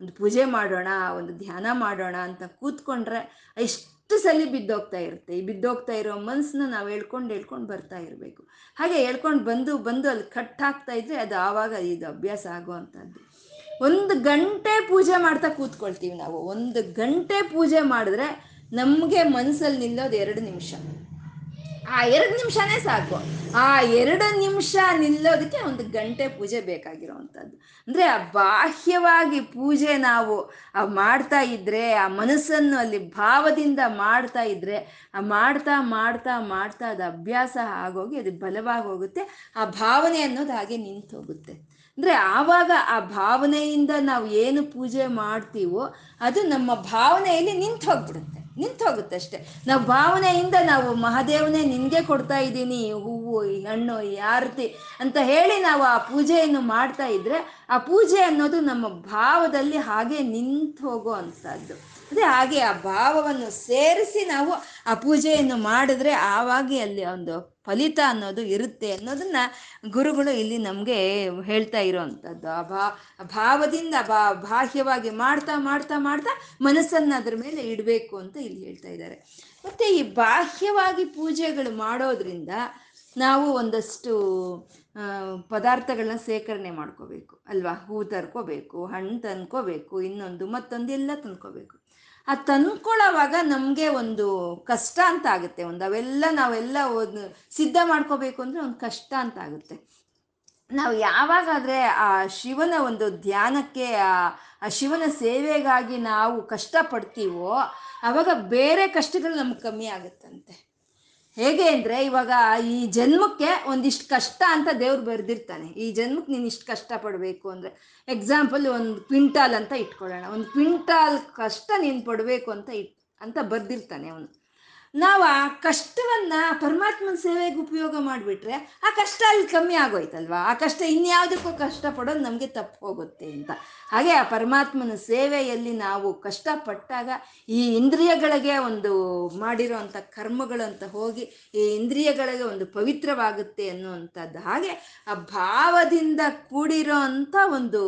ಒಂದು ಪೂಜೆ ಮಾಡೋಣ, ಒಂದು ಧ್ಯಾನ ಮಾಡೋಣ ಅಂತ ಕೂತ್ಕೊಂಡ್ರೆ ಎಷ್ಟು ಸಲ ಬಿದ್ದೋಗ್ತಾ ಇರುತ್ತೆ. ಈ ಬಿದ್ದೋಗ್ತಾ ಇರೋ ಮನಸ್ಸನ್ನ ನಾವು ಹೇಳ್ಕೊಂಡು ಹೇಳ್ಕೊಂಡು ಬರ್ತಾ ಇರಬೇಕು. ಹಾಗೆ ಹೇಳ್ಕೊಂಡು ಬಂದು ಬಂದು ಅಲ್ಲಿ ಕಟ್ ಆಗ್ತಾ ಇದ್ರೆ ಅದು ಆವಾಗ ಇದು ಅಭ್ಯಾಸ ಆಗುವಂಥದ್ದು. ಒಂದು ಗಂಟೆ ಪೂಜೆ ಮಾಡ್ತಾ ಕೂತ್ಕೊಳ್ತೀವಿ ನಾವು. ಒಂದು ಗಂಟೆ ಪೂಜೆ ಮಾಡಿದ್ರೆ ನಮಗೆ ಮನಸ್ಸಲ್ಲಿ ನಿಲ್ಲೋದು ಎರಡು ನಿಮಿಷ. ಆ ಎರಡು ನಿಮಿಷನೇ ಸಾಕು. ಆ ಎರಡು ನಿಮಿಷ ನಿಲ್ಲೋದಕ್ಕೆ ಒಂದು ಗಂಟೆ ಪೂಜೆ ಬೇಕಾಗಿರೋವಂಥದ್ದು. ಅಂದರೆ ಆ ಬಾಹ್ಯವಾಗಿ ಪೂಜೆ ನಾವು, ಆ ಮಾಡ್ತಾ ಇದ್ರೆ, ಆ ಮನಸ್ಸನ್ನು ಅಲ್ಲಿ ಭಾವದಿಂದ ಮಾಡ್ತಾ ಇದ್ರೆ, ಆ ಮಾಡ್ತಾ ಮಾಡ್ತಾ ಮಾಡ್ತಾ ಅದು ಅಭ್ಯಾಸ ಆಗೋಗಿ ಅದು ಬಲವಾಗಿ ಹೋಗುತ್ತೆ. ಆ ಭಾವನೆ ಅನ್ನೋದು ಹಾಗೆ ನಿಂತು ಹೋಗುತ್ತೆ. ಅಂದರೆ ಆವಾಗ ಆ ಭಾವನೆಯಿಂದ ನಾವು ಏನು ಪೂಜೆ ಮಾಡ್ತೀವೋ ಅದು ನಮ್ಮ ಭಾವನೆಯಲ್ಲಿ ನಿಂತು ಹೋಗ್ಬಿಡುತ್ತೆ. ನಿಂತು ಹೋಗುತ್ತೆ ಅಷ್ಟೆ ನಾವು ಭಾವನೆಯಿಂದ ನಾವು ಮಹಾದೇವನೇ ನಿನಗೆ ಕೊಡ್ತಾ ಇದ್ದೀನಿ, ಹೂವು ಈ ಹಣ್ಣು, ಈ ಆರತಿ ಅಂತ ಹೇಳಿ ನಾವು ಆ ಪೂಜೆಯನ್ನು ಮಾಡ್ತಾ ಇದ್ರೆ ಆ ಪೂಜೆ ಅನ್ನೋದು ನಮ್ಮ ಭಾವದಲ್ಲಿ ಹಾಗೆ ನಿಂತು ಹೋಗೋ ಅಂಥದ್ದು. ಅದೇ ಹಾಗೆ ಆ ಭಾವವನ್ನು ಸೇರಿಸಿ ನಾವು ಆ ಪೂಜೆಯನ್ನು ಮಾಡಿದ್ರೆ ಆವಾಗಿ ಅಲ್ಲಿ ಒಂದು ಫಲಿತ ಅನ್ನೋದು ಇರುತ್ತೆ ಅನ್ನೋದನ್ನ ಗುರುಗಳು ಇಲ್ಲಿ ನಮಗೆ ಹೇಳ್ತಾ ಇರೋವಂಥದ್ದು. ಆ ಭಾ ಭಾವದಿಂದ ಬಾ, ಬಾಹ್ಯವಾಗಿ ಮಾಡ್ತಾ ಮಾಡ್ತಾ ಮಾಡ್ತಾ ಮನಸ್ಸನ್ನು ಅದ್ರ ಮೇಲೆ ಇಡಬೇಕು ಅಂತ ಇಲ್ಲಿ ಹೇಳ್ತಾ ಇದ್ದಾರೆ. ಮತ್ತು ಈ ಬಾಹ್ಯವಾಗಿ ಪೂಜೆಗಳು ಮಾಡೋದ್ರಿಂದ ನಾವು ಒಂದಷ್ಟು ಪದಾರ್ಥಗಳನ್ನ ಸೇಕರಣೆ ಮಾಡ್ಕೋಬೇಕು. ಅಲ್ವಾ? ಹೂ ತರ್ಕೋಬೇಕು, ಹಣ್ಣು ತಂದ್ಕೋಬೇಕು, ಇನ್ನೊಂದು ಮತ್ತೊಂದು ಎಲ್ಲ ತಂದ್ಕೋಬೇಕು. ಆ ತಂದ್ಕೊಳ್ಳೋವಾಗ ನಮಗೆ ಒಂದು ಕಷ್ಟ ಅಂತ ಆಗುತ್ತೆ. ಒಂದು ಅವೆಲ್ಲ ನಾವೆಲ್ಲ ಸಿದ್ಧ ಮಾಡ್ಕೋಬೇಕು ಅಂದರೆ ಒಂದು ಕಷ್ಟ ಅಂತ ಆಗುತ್ತೆ. ನಾವು ಯಾವಾಗಾದ್ರೆ ಆ ಶಿವನ ಒಂದು ಧ್ಯಾನಕ್ಕೆ, ಆ ಶಿವನ ಸೇವೆಗಾಗಿ ನಾವು ಕಷ್ಟಪಡ್ತೀವೋ ಆವಾಗ ಬೇರೆ ಕಷ್ಟಗಳು ನಮ್ಗೆ ಕಮ್ಮಿ ಆಗುತ್ತಂತೆ. ಹೇಗೆ ಅಂದರೆ ಇವಾಗ ಈ ಜನ್ಮಕ್ಕೆ ಒಂದಿಷ್ಟು ಕಷ್ಟ ಅಂತ ದೇವ್ರು ಬರೆದಿರ್ತಾನೆ. ಈ ಜನ್ಮಕ್ಕೆ ನೀನು ಇಷ್ಟು ಕಷ್ಟಪಡಬೇಕು ಅಂದರೆ ಎಕ್ಸಾಂಪಲ್ ಒಂದು ಕ್ವಿಂಟಾಲ್ ಅಂತ ಇಟ್ಕೊಳ್ಳೋಣ. ಒಂದು ಕ್ವಿಂಟಾಲ್ ಕಷ್ಟ ನೀನು ಪಡಬೇಕು ಅಂತ ಇಟ್, ಅಂತ ಬರ್ದಿರ್ತಾನೆ ಅವನು. ನಾವು ಆ ಕಷ್ಟವನ್ನ ಪರಮಾತ್ಮನ ಸೇವೆಗೆ ಉಪಯೋಗ ಮಾಡಿಬಿಟ್ರೆ ಆ ಕಷ್ಟ ಅಲ್ಲಿ ಕಮ್ಮಿ ಆಗೋಯ್ತಲ್ವಾ? ಆ ಕಷ್ಟ ಇನ್ಯಾವುದಕ್ಕೂ ಕಷ್ಟಪಡೋದು ನಮಗೆ ತಪ್ಪು ಹೋಗುತ್ತೆ ಅಂತ. ಹಾಗೆ ಆ ಪರಮಾತ್ಮನ ಸೇವೆಯಲ್ಲಿ ನಾವು ಕಷ್ಟಪಟ್ಟಾಗ ಈ ಇಂದ್ರಿಯಗಳಿಗೆ ಒಂದು ಮಾಡಿರೋ ಅಂಥ ಕರ್ಮಗಳಂತ ಹೋಗಿ ಈ ಇಂದ್ರಿಯಗಳಿಗೆ ಒಂದು ಪವಿತ್ರವಾಗುತ್ತೆ ಅನ್ನುವಂಥದ್ದು. ಹಾಗೆ ಆ ಭಾವದಿಂದ ಕೂಡಿರೋ ಅಂಥ ಒಂದು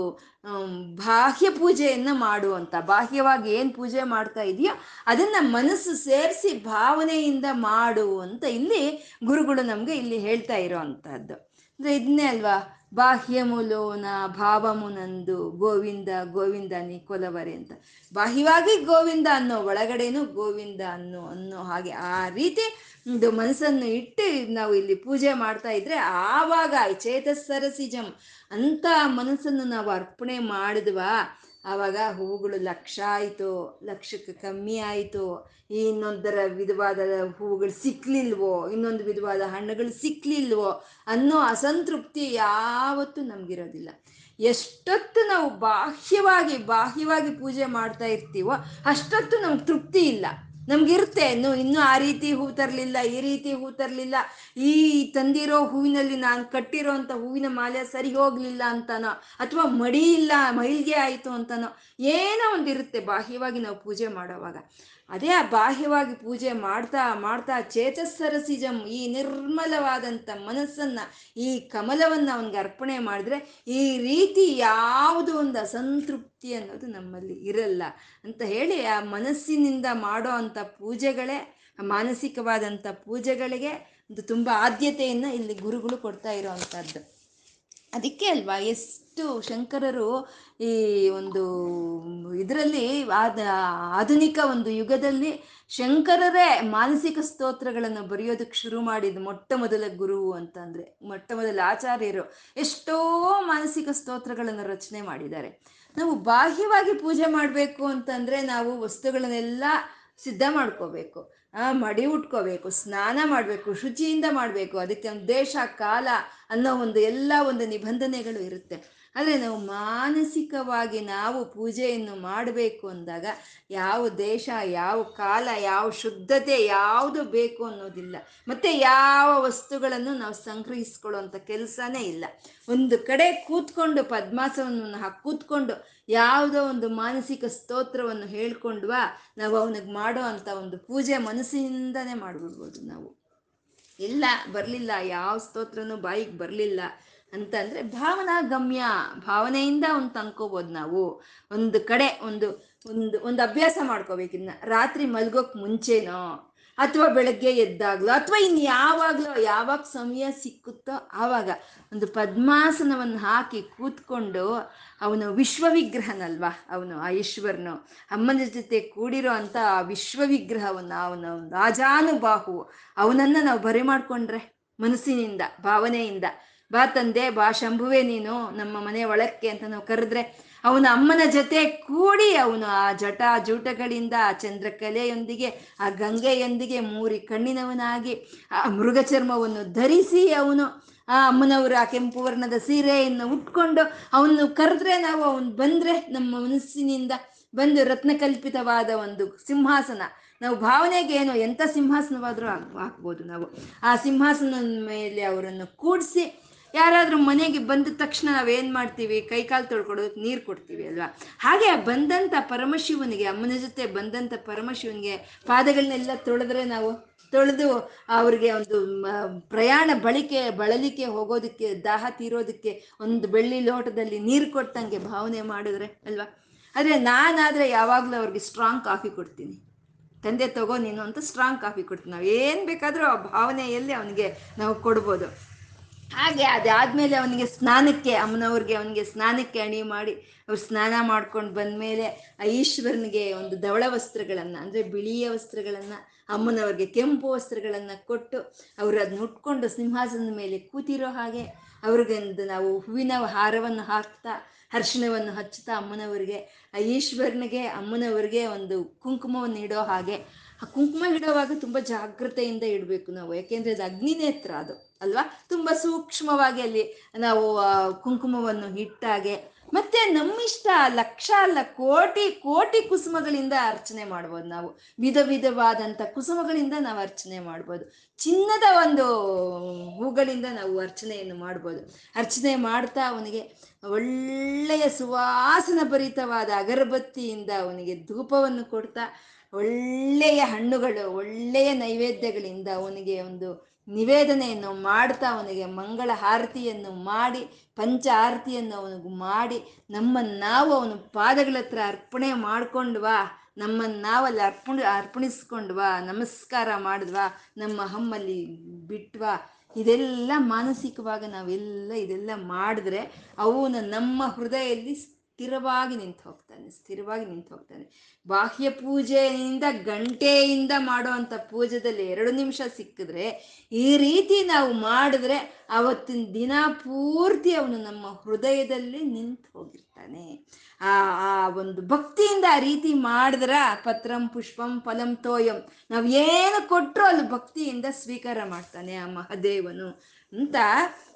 ಬಾಹ್ಯ ಪೂಜೆಯನ್ನು ಮಾಡುವಂತ. ಬಾಹ್ಯವಾಗಿ ಏನು ಪೂಜೆ ಮಾಡ್ತಾ ಇದೆಯೋ ಅದನ್ನ ಮನಸ್ಸು ಸೇರಿಸಿ ಭಾವನೆಯಿಂದ ಮಾಡು ಅಂತ ಇಲ್ಲಿ ಗುರುಗಳು ನಮಗೆ ಇಲ್ಲಿ ಹೇಳ್ತಾ ಇರೋ ಅಂಥದ್ದು ಅಂದರೆ ಇದನ್ನೇ ಅಲ್ವಾ? ಬಾಹ್ಯ ಮೂಲೋನ ಭಾವಮುನಂದು ಗೋವಿಂದ ಗೋವಿಂದ ನೀ ಕೊಲವರೆ ಅಂತ. ಬಾಹ್ಯವಾಗಿ ಗೋವಿಂದ ಅನ್ನೋ, ಒಳಗಡೆನೂ ಗೋವಿಂದ ಅನ್ನೋ ಅನ್ನೋ ಹಾಗೆ ಆ ರೀತಿ ಒಂದು ಮನಸ್ಸನ್ನು ಇಟ್ಟು ನಾವು ಇಲ್ಲಿ ಪೂಜೆ ಮಾಡ್ತಾ ಇದ್ರೆ ಆವಾಗ ಚೇತಸ್ಸರಸಿಜಂ. ಅಂತ ಮನಸ್ಸನ್ನು ನಾವು ಅರ್ಪಣೆ ಮಾಡಿದ್ವಾ. ಆವಾಗ ಹೂವುಗಳು ಲಕ್ಷ ಆಯಿತು, ಲಕ್ಷಕ್ಕೆ ಕಮ್ಮಿ ಆಯಿತು. ಇನ್ನೊಂದರ ವಿಧವಾದ ಹೂವುಗಳು ಸಿಕ್ಕಲಿಲ್ವೋ ಇನ್ನೊಂದು ವಿಧವಾದ ಹಣ್ಣುಗಳು ಸಿಕ್ಲಿಲ್ವೋ ಅನ್ನೋ ಅಸಂತೃಪ್ತಿ ಯಾವತ್ತೂ ನಮಗಿರೋದಿಲ್ಲ. ಎಷ್ಟೊತ್ತು ನಾವು ಬಾಹ್ಯವಾಗಿ ಬಾಹ್ಯವಾಗಿ ಪೂಜೆ ಮಾಡ್ತಾ ಇರ್ತೀವೋ ಅಷ್ಟೊತ್ತು ನಮ್ಗೆ ತೃಪ್ತಿ ಇಲ್ಲ. ನಮ್ಗಿರುತ್ತೆ, ಇನ್ನು, ಇನ್ನೂ ಆ ರೀತಿ ಹೂ ತರಲಿಲ್ಲ, ಈ ರೀತಿ ಹೂ ತರಲಿಲ್ಲ, ಈ ತಂದಿರೋ ಹೂವಿನಲ್ಲಿ ನಾನು ಕಟ್ಟಿರೋ ಅಂತ ಹೂವಿನ ಮಾಲೆ ಸರಿ ಹೋಗ್ಲಿಲ್ಲ ಅಂತಾನೋ, ಅಥವಾ ಮಡಿ ಇಲ್ಲ, ಮೈಲ್ಗೆ ಆಯಿತು ಅಂತಾನೋ, ಏನೋ ಒಂದಿರುತ್ತೆ ಬಾಹ್ಯವಾಗಿ ನಾವು ಪೂಜೆ ಮಾಡೋವಾಗ. ಅದೇ ಆ ಬಾಹ್ಯವಾಗಿ ಪೂಜೆ ಮಾಡ್ತಾ ಮಾಡ್ತಾ ಚೇತಸ್ಸರಸಿಜಂ ಈ ನಿರ್ಮಲವಾದಂಥ ಮನಸ್ಸನ್ನು, ಈ ಕಮಲವನ್ನು ಅವನಿಗೆ ಅರ್ಪಣೆ ಮಾಡಿದ್ರೆ ಈ ರೀತಿ ಯಾವುದು ಒಂದು ಅಸಂತೃಪ್ತಿ ಅನ್ನೋದು ನಮ್ಮಲ್ಲಿ ಇರಲ್ಲ. ಅಂತ ಹೇಳಿ ಆ ಮನಸ್ಸಿನಿಂದ ಮಾಡೋ ಅಂಥ ಪೂಜೆಗಳೇ ಮಾನಸಿಕವಾದಂಥ ಪೂಜೆಗಳಿಗೆ ಒಂದು ತುಂಬ ಆದ್ಯತೆಯನ್ನು ಇಲ್ಲಿ ಗುರುಗಳು ಕೊಡ್ತಾ ಇರೋವಂಥದ್ದು ಅದಕ್ಕೆ ಅಲ್ವಾ ಎಷ್ಟು ಶಂಕರರು ಈ ಒಂದು ಇದರಲ್ಲಿ ಆದ ಆಧುನಿಕ ಒಂದು ಯುಗದಲ್ಲಿ ಶಂಕರರೇ ಮಾನಸಿಕ ಸ್ತೋತ್ರಗಳನ್ನು ಬರೆಯೋದಕ್ಕೆ ಶುರು ಮಾಡಿದ ಮೊಟ್ಟ ಮೊದಲ ಗುರು ಅಂತಂದರೆ, ಮೊಟ್ಟ ಮೊದಲ ಆಚಾರ್ಯರು ಎಷ್ಟೋ ಮಾನಸಿಕ ಸ್ತೋತ್ರಗಳನ್ನು ರಚನೆ ಮಾಡಿದ್ದಾರೆ. ನಾವು ಬಾಹ್ಯವಾಗಿ ಪೂಜೆ ಮಾಡಬೇಕು ಅಂತಂದರೆ ನಾವು ವಸ್ತುಗಳನ್ನೆಲ್ಲ ಸಿದ್ಧ ಮಾಡ್ಕೋಬೇಕು. ಮಡಿ ಉಟ್ಕೋಬೇಕು, ಸ್ನಾನ ಮಾಡಬೇಕು, ಶುಚಿಯಿಂದ ಮಾಡಬೇಕು. ಅದಕ್ಕೆ ಒಂದು ದೇಶ, ಕಾಲ ಅನ್ನೋ ಒಂದು ಎಲ್ಲ ಒಂದು ನಿಬಂಧನೆಗಳು ಇರುತ್ತೆ. ಆದರೆ ನಾವು ಮಾನಸಿಕವಾಗಿ ನಾವು ಪೂಜೆಯನ್ನು ಮಾಡಬೇಕು ಅಂದಾಗ ಯಾವ ದೇಶ, ಯಾವ ಕಾಲ, ಯಾವ ಶುದ್ಧತೆ ಯಾವುದು ಬೇಕು ಅನ್ನೋದಿಲ್ಲ. ಮತ್ತೆ ಯಾವ ವಸ್ತುಗಳನ್ನು ನಾವು ಸಂಗ್ರಹಿಸ್ಕೊಳ್ಳುವಂಥ ಕೆಲಸನೇ ಇಲ್ಲ. ಒಂದು ಕಡೆ ಕೂತ್ಕೊಂಡು ಪದ್ಮಾಸನವನ್ನು ಹಾಕಿ ಕೂತ್ಕೊಂಡು ಯಾವುದೋ ಒಂದು ಮಾನಸಿಕ ಸ್ತೋತ್ರವನ್ನು ಹೇಳ್ಕೊಂಡ್ವಾ ನಾವು ಅವನಿಗೆ ಮಾಡೋ ಅಂಥ ಒಂದು ಪೂಜೆ ಮನಸ್ಸಿನಿಂದನೇ ಮಾಡಿಬಿಡ್ಬೋದು ನಾವು. ಇಲ್ಲ, ಬರಲಿಲ್ಲ, ಯಾವ ಸ್ತೋತ್ರನೂ ಬಾಯಿಗೆ ಬರಲಿಲ್ಲ. ಅಂತಂದರೆ ಭಾವನಾ ಗಮ್ಯ ಭಾವನೆಯಿಂದ ಅವ್ನು ತಂದ್ಕೋಬೋದು ನಾವು. ಒಂದು ಕಡೆ ಒಂದು ಒಂದು ಒಂದು ಅಭ್ಯಾಸ ಮಾಡ್ಕೋಬೇಕು ಮಾಡ್ಕೋಬೇಕಿನ್ನ ರಾತ್ರಿ ಮಲ್ಗೋಕ್ ಮುಂಚೆನೋ, ಅಥವಾ ಬೆಳಗ್ಗೆ ಎದ್ದಾಗ್ಲೋ, ಅಥವಾ ಇನ್ನು ಯಾವಾಗ್ಲೋ, ಯಾವಾಗ ಸಮಯ ಸಿಕ್ಕುತ್ತೋ ಆವಾಗ ಒಂದು ಪದ್ಮಾಸನವನ್ನು ಹಾಕಿ ಕೂತ್ಕೊಂಡು ಅವನು ವಿಶ್ವವಿಗ್ರಹನಲ್ವಾ, ಅವನು, ಆ ಈಶ್ವರನು, ಅಮ್ಮನ ಜೊತೆ ಕೂಡಿರೋ ಅಂತ ಆ ವಿಶ್ವವಿಗ್ರಹವನ್ನು, ಅವನ ರಾಜಾನುಬಾಹು ಅವನನ್ನು ನಾವು ಬರೆ ಮಾಡಿಕೊಂಡ್ರೆ ಮನಸ್ಸಿನಿಂದ, ಭಾವನೆಯಿಂದ. ಬಾ ತಂದೆ, ಬಾ ಶಂಭುವೆ ನೀನು ನಮ್ಮ ಮನೆ ಒಳಕ್ಕೆ ಅಂತ ನಾವು ಕರೆದ್ರೆ ಅವನ ಅಮ್ಮನ ಜೊತೆ ಕೂಡಿ ಅವನು ಆ ಜಟ ಜೂಟಗಳಿಂದ ಆ ಚಂದ್ರಕಲೆಯೊಂದಿಗೆ, ಆ ಗಂಗೆಯೊಂದಿಗೆ ಮೂರಿ ಕಣ್ಣಿನವನಾಗಿ, ಆ ಮೃಗ ಚರ್ಮವನ್ನು ಧರಿಸಿ ಅವನು ಆ ಅಮ್ಮನವರು ಆ ಕೆಂಪು ವರ್ಣದ ಸೀರೆಯನ್ನು ಉಟ್ಕೊಂಡು ಅವನು ಕರೆದ್ರೆ ನಾವು ಅವನು ಬಂದ್ರೆ ನಮ್ಮ ಮನಸ್ಸಿನಿಂದ ಬಂದು ರತ್ನಕಲ್ಪಿತವಾದ ಒಂದು ಸಿಂಹಾಸನ. ನಾವು ಭಾವನೆಗೆ ಏನು ಎಂಥ ಸಿಂಹಾಸನವಾದರೂ ಹಾಕ್ ಹಾಕ್ಬೋದು ನಾವು. ಆ ಸಿಂಹಾಸನದ ಮೇಲೆ ಅವರನ್ನು ಕೂಡಿಸಿ ಯಾರಾದರೂ ಮನೆಗೆ ಬಂದ ತಕ್ಷಣ ನಾವೇನು ಮಾಡ್ತೀವಿ? ಕೈ ಕಾಲು ತೊಳ್ಕೊಡೋದಕ್ಕೆ ನೀರು ಕೊಡ್ತೀವಿ ಅಲ್ವಾ? ಹಾಗೆ ಬಂದಂಥ ಪರಮಶಿವನಿಗೆ, ಅಮ್ಮನ ಜೊತೆ ಬಂದಂಥ ಪರಮಶಿವನಿಗೆ ಪಾದಗಳನ್ನೆಲ್ಲ ತೊಳೆದ್ರೆ ನಾವು ತೊಳೆದು ಅವ್ರಿಗೆ ಒಂದು ಪ್ರಯಾಣ ಬಳಿಕೆ, ಬಳಲಿಕೆ ಹೋಗೋದಕ್ಕೆ, ದಾಹ ತೀರೋದಕ್ಕೆ, ಒಂದು ಬೆಳ್ಳಿ ಲೋಟದಲ್ಲಿ ನೀರು ಕೊಟ್ಟಂಗೆ ಭಾವನೆ ಮಾಡಿದ್ರೆ ಅಲ್ವಾ? ಆದರೆ ನಾನಾದರೆ ಯಾವಾಗಲೂ ಅವ್ರಿಗೆ ಸ್ಟ್ರಾಂಗ್ ಕಾಫಿ ಕೊಡ್ತೀನಿ. ತಂದೆ ತಗೋ ನೀನು ಅಂತ ಸ್ಟ್ರಾಂಗ್ ಕಾಫಿ ಕೊಡ್ತೀನಿ. ನಾವು ಏನು ಬೇಕಾದರೂ ಆ ಭಾವನೆಯಲ್ಲಿ ಅವನಿಗೆ ನಾವು ಕೊಡ್ಬೋದು. ಹಾಗೆ ಅದಾದ್ಮೇಲೆ ಅವನಿಗೆ ಸ್ನಾನಕ್ಕೆ, ಅಮ್ಮನವ್ರಿಗೆ ಅವನಿಗೆ ಸ್ನಾನಕ್ಕೆ ಅಣಿ ಮಾಡಿ, ಅವ್ರು ಸ್ನಾನ ಮಾಡ್ಕೊಂಡು ಬಂದಮೇಲೆ ಆ ಈಶ್ವರನಿಗೆ ಒಂದು ಧವಳ ವಸ್ತ್ರಗಳನ್ನು, ಅಂದರೆ ಬಿಳಿಯ ವಸ್ತ್ರಗಳನ್ನು, ಅಮ್ಮನವ್ರಿಗೆ ಕೆಂಪು ವಸ್ತ್ರಗಳನ್ನು ಕೊಟ್ಟು ಅವರು ಅದನ್ನ ಉಟ್ಕೊಂಡು ಸಿಂಹಾಸನದ ಮೇಲೆ ಕೂತಿರೋ ಹಾಗೆ ಅವ್ರಿಗೊಂದು ನಾವು ಹೂವಿನ ಹಾರವನ್ನು ಹಾಕ್ತಾ, ಅರ್ಶಿಣವನ್ನು ಹಚ್ಚುತ್ತಾ ಅಮ್ಮನವರಿಗೆ, ಆ ಈಶ್ವರನಿಗೆ, ಅಮ್ಮನವರಿಗೆ ಒಂದು ಕುಂಕುಮವನ್ನು ಇಡೋ ಹಾಗೆ ಆ ಕುಂಕುಮ ಇಡೋವಾಗ ತುಂಬ ಜಾಗ್ರತೆಯಿಂದ ಇಡಬೇಕು ನಾವು. ಯಾಕೆಂದರೆ ಅದು ಅಗ್ನಿನೇತ್ರ ಅದು, ಅಲ್ವಾ? ತುಂಬ ಸೂಕ್ಷ್ಮವಾಗಿ ಅಲ್ಲಿ ನಾವು ಕುಂಕುಮವನ್ನು ಇಟ್ಟಾಗೆ ಮತ್ತೆ ನಮ್ಮಿಷ್ಟ ಲಕ್ಷ ಅಲ್ಲ ಕೋಟಿ ಕೋಟಿ ಕುಸುಮಗಳಿಂದ ಅರ್ಚನೆ ಮಾಡ್ಬೋದು ನಾವು. ವಿಧ ವಿಧವಾದಂಥ ಕುಸುಮಗಳಿಂದ ನಾವು ಅರ್ಚನೆ ಮಾಡ್ಬೋದು. ಚಿನ್ನದ ಒಂದು ಹೂಗಳಿಂದ ನಾವು ಅರ್ಚನೆಯನ್ನು ಮಾಡ್ಬೋದು. ಅರ್ಚನೆ ಮಾಡ್ತಾ ಅವನಿಗೆ ಒಳ್ಳೆಯ ಸುವಾಸನ ಭರಿತವಾದ ಅಗರಬತ್ತಿಯಿಂದ ಅವನಿಗೆ ಧೂಪವನ್ನು ಕೊಡ್ತಾ ಒಳ್ಳೆಯ ಹಣ್ಣುಗಳು, ಒಳ್ಳೆಯ ನೈವೇದ್ಯಗಳಿಂದ ಅವನಿಗೆ ಒಂದು ನಿವೇದನೆಯನ್ನು ಮಾಡ್ತಾ ಅವನಿಗೆ ಮಂಗಳ ಆರತಿಯನ್ನು ಮಾಡಿ, ಪಂಚ ಆರತಿಯನ್ನು ಅವನಿಗೆ ಮಾಡಿ, ನಮ್ಮನ್ನು ನಾವು ಅವನ ಪಾದಗಳ ಹತ್ರ ಅರ್ಪಣೆ ಮಾಡ್ಕೊಂಡ್ವಾ ನಮ್ಮನ್ನು ನಾವಲ್ಲಿ ಅರ್ಪಣ ಅರ್ಪಣಿಸ್ಕೊಂಡ್ವಾ ನಮಸ್ಕಾರ ಮಾಡಿದ್ವಾ ನಮ್ಮ ಹಮ್ಮಲ್ಲಿ ಬಿಟ್ವಾ ಇದೆಲ್ಲ ಮಾನಸಿಕವಾಗಿ ನಾವೆಲ್ಲ ಇದೆಲ್ಲ ಮಾಡಿದ್ರೆ ಅವನು ನಮ್ಮ ಹೃದಯದಲ್ಲಿ ಸ್ಥಿರವಾಗಿ ನಿಂತು ಹೋಗ್ತಾನೆ, ಸ್ಥಿರವಾಗಿ ನಿಂತು ಹೋಗ್ತಾನೆ. ಬಾಹ್ಯ ಪೂಜೆಯಿಂದ, ಗಂಟೆಯಿಂದ ಮಾಡುವಂಥ ಪೂಜೆದಲ್ಲಿ ಎರಡು ನಿಮಿಷ ಸಿಕ್ಕಿದ್ರೆ, ಈ ರೀತಿ ನಾವು ಮಾಡಿದ್ರೆ ಅವತ್ತಿನ ದಿನ ಪೂರ್ತಿ ಅವನು ನಮ್ಮ ಹೃದಯದಲ್ಲಿ ನಿಂತು ಹೋಗಿರ್ತಾನೆ. ಆ ಆ ಒಂದು ಭಕ್ತಿಯಿಂದ ಆ ರೀತಿ ಮಾಡಿದ್ರ ಪತ್ರಂ ಪುಷ್ಪಂ ಫಲಂ ತೋಯಂ, ನಾವು ಏನು ಕೊಟ್ಟರು ಅಲ್ಲಿ ಭಕ್ತಿಯಿಂದ ಸ್ವೀಕಾರ ಮಾಡ್ತಾನೆ ಆ ಮಹದೇವನು. ಅಂತ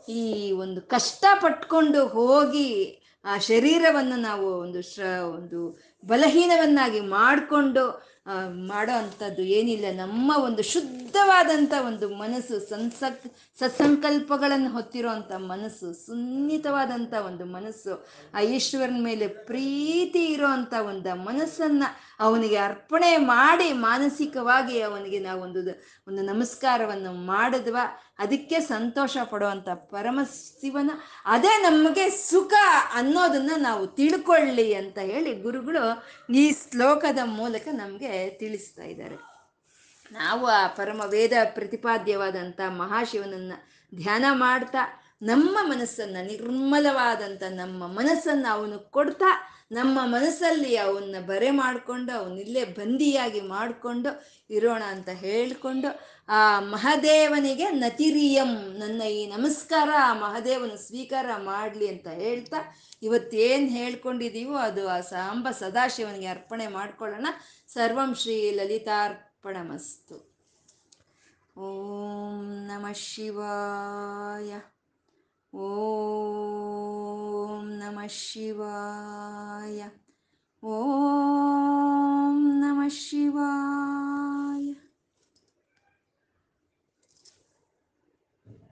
ಈ ಒಂದು ಕಷ್ಟ ಪಟ್ಕೊಂಡು ಹೋಗಿ ಆ ಶರೀರವನ್ನು ನಾವು ಒಂದು ಶ್ರ ಒಂದು ಬಲಹೀನವನ್ನಾಗಿ ಮಾಡಿಕೊಂಡು ಮಾಡೋ ಅಂಥದ್ದು ಏನಿಲ್ಲ. ನಮ್ಮ ಒಂದು ಶುದ್ಧವಾದಂಥ ಒಂದು ಮನಸ್ಸು, ಸಂಸಕ್ ಸತ್ಸಂಕಲ್ಪಗಳನ್ನು ಹೊತ್ತಿರೋ ಅಂಥ ಮನಸ್ಸು, ಸುನ್ನಿತವಾದಂಥ ಒಂದು ಮನಸ್ಸು, ಆ ಈಶ್ವರನ ಮೇಲೆ ಪ್ರೀತಿ ಇರೋ ಅಂಥ ಒಂದು ಮನಸ್ಸನ್ನು ಅವನಿಗೆ ಅರ್ಪಣೆ ಮಾಡಿ ಮಾನಸಿಕವಾಗಿ ಅವನಿಗೆ ನಾವು ಒಂದು ಒಂದು ನಮಸ್ಕಾರವನ್ನು ಮಾಡಿದ್ವ, ಅದಕ್ಕೆ ಸಂತೋಷ ಪಡುವಂಥ ಪರಮಶಿವನ, ಅದೇ ನಮಗೆ ಸುಖ ಅನ್ನೋದನ್ನು ನಾವು ತಿಳ್ಕೊಳ್ಳಿ ಅಂತ ಹೇಳಿ ಗುರುಗಳು ಈ ಶ್ಲೋಕದ ಮೂಲಕ ನಮಗೆ ತಿಳಿಸ್ತಾ ಇದ್ದಾರೆ. ನಾವು ಆ ಪರಮ ವೇದ ಪ್ರತಿಪಾದ್ಯವಾದಂಥ ಮಹಾಶಿವನನ್ನ ಧ್ಯಾನ ಮಾಡ್ತಾ ನಮ್ಮ ಮನಸ್ಸನ್ನ ನಿರ್ಮಲವಾದಂಥ ನಮ್ಮ ಮನಸ್ಸನ್ನು ಅವನು ಕೊಡ್ತಾ ನಮ್ಮ ಮನಸ್ಸಲ್ಲಿ ಅವನ್ನ ಬರೆ ಮಾಡಿಕೊಂಡು ಅವನಿಲ್ಲೇ ಬಂದಿಯಾಗಿ ಮಾಡಿಕೊಂಡು ಇರೋಣ ಅಂತ ಹೇಳ್ಕೊಂಡು ಆ, ಮಹದೇವನಿಗೆ ನತಿರಿಯಂ, ನನ್ನ ಈ ನಮಸ್ಕಾರ ಆ ಮಹದೇವನ ಸ್ವೀಕಾರ ಮಾಡಲಿ ಅಂತ ಹೇಳ್ತಾ, ಇವತ್ತೇನು ಹೇಳ್ಕೊಂಡಿದೀವೋ ಅದು ಆ ಸಾಂಬ ಸದಾಶಿವನಿಗೆ ಅರ್ಪಣೆ ಮಾಡ್ಕೊಳ್ಳೋಣ. ಸರ್ವಂ ಶ್ರೀ ಲಲಿತಾರ್ಪಣಮಸ್ತು. ಓಂ ನಮಃ ಶಿವಾಯ. ಓಂ ನಮ ಶಿವಾಯ. ಓಂ ನಮ ಶಿವಾಯ.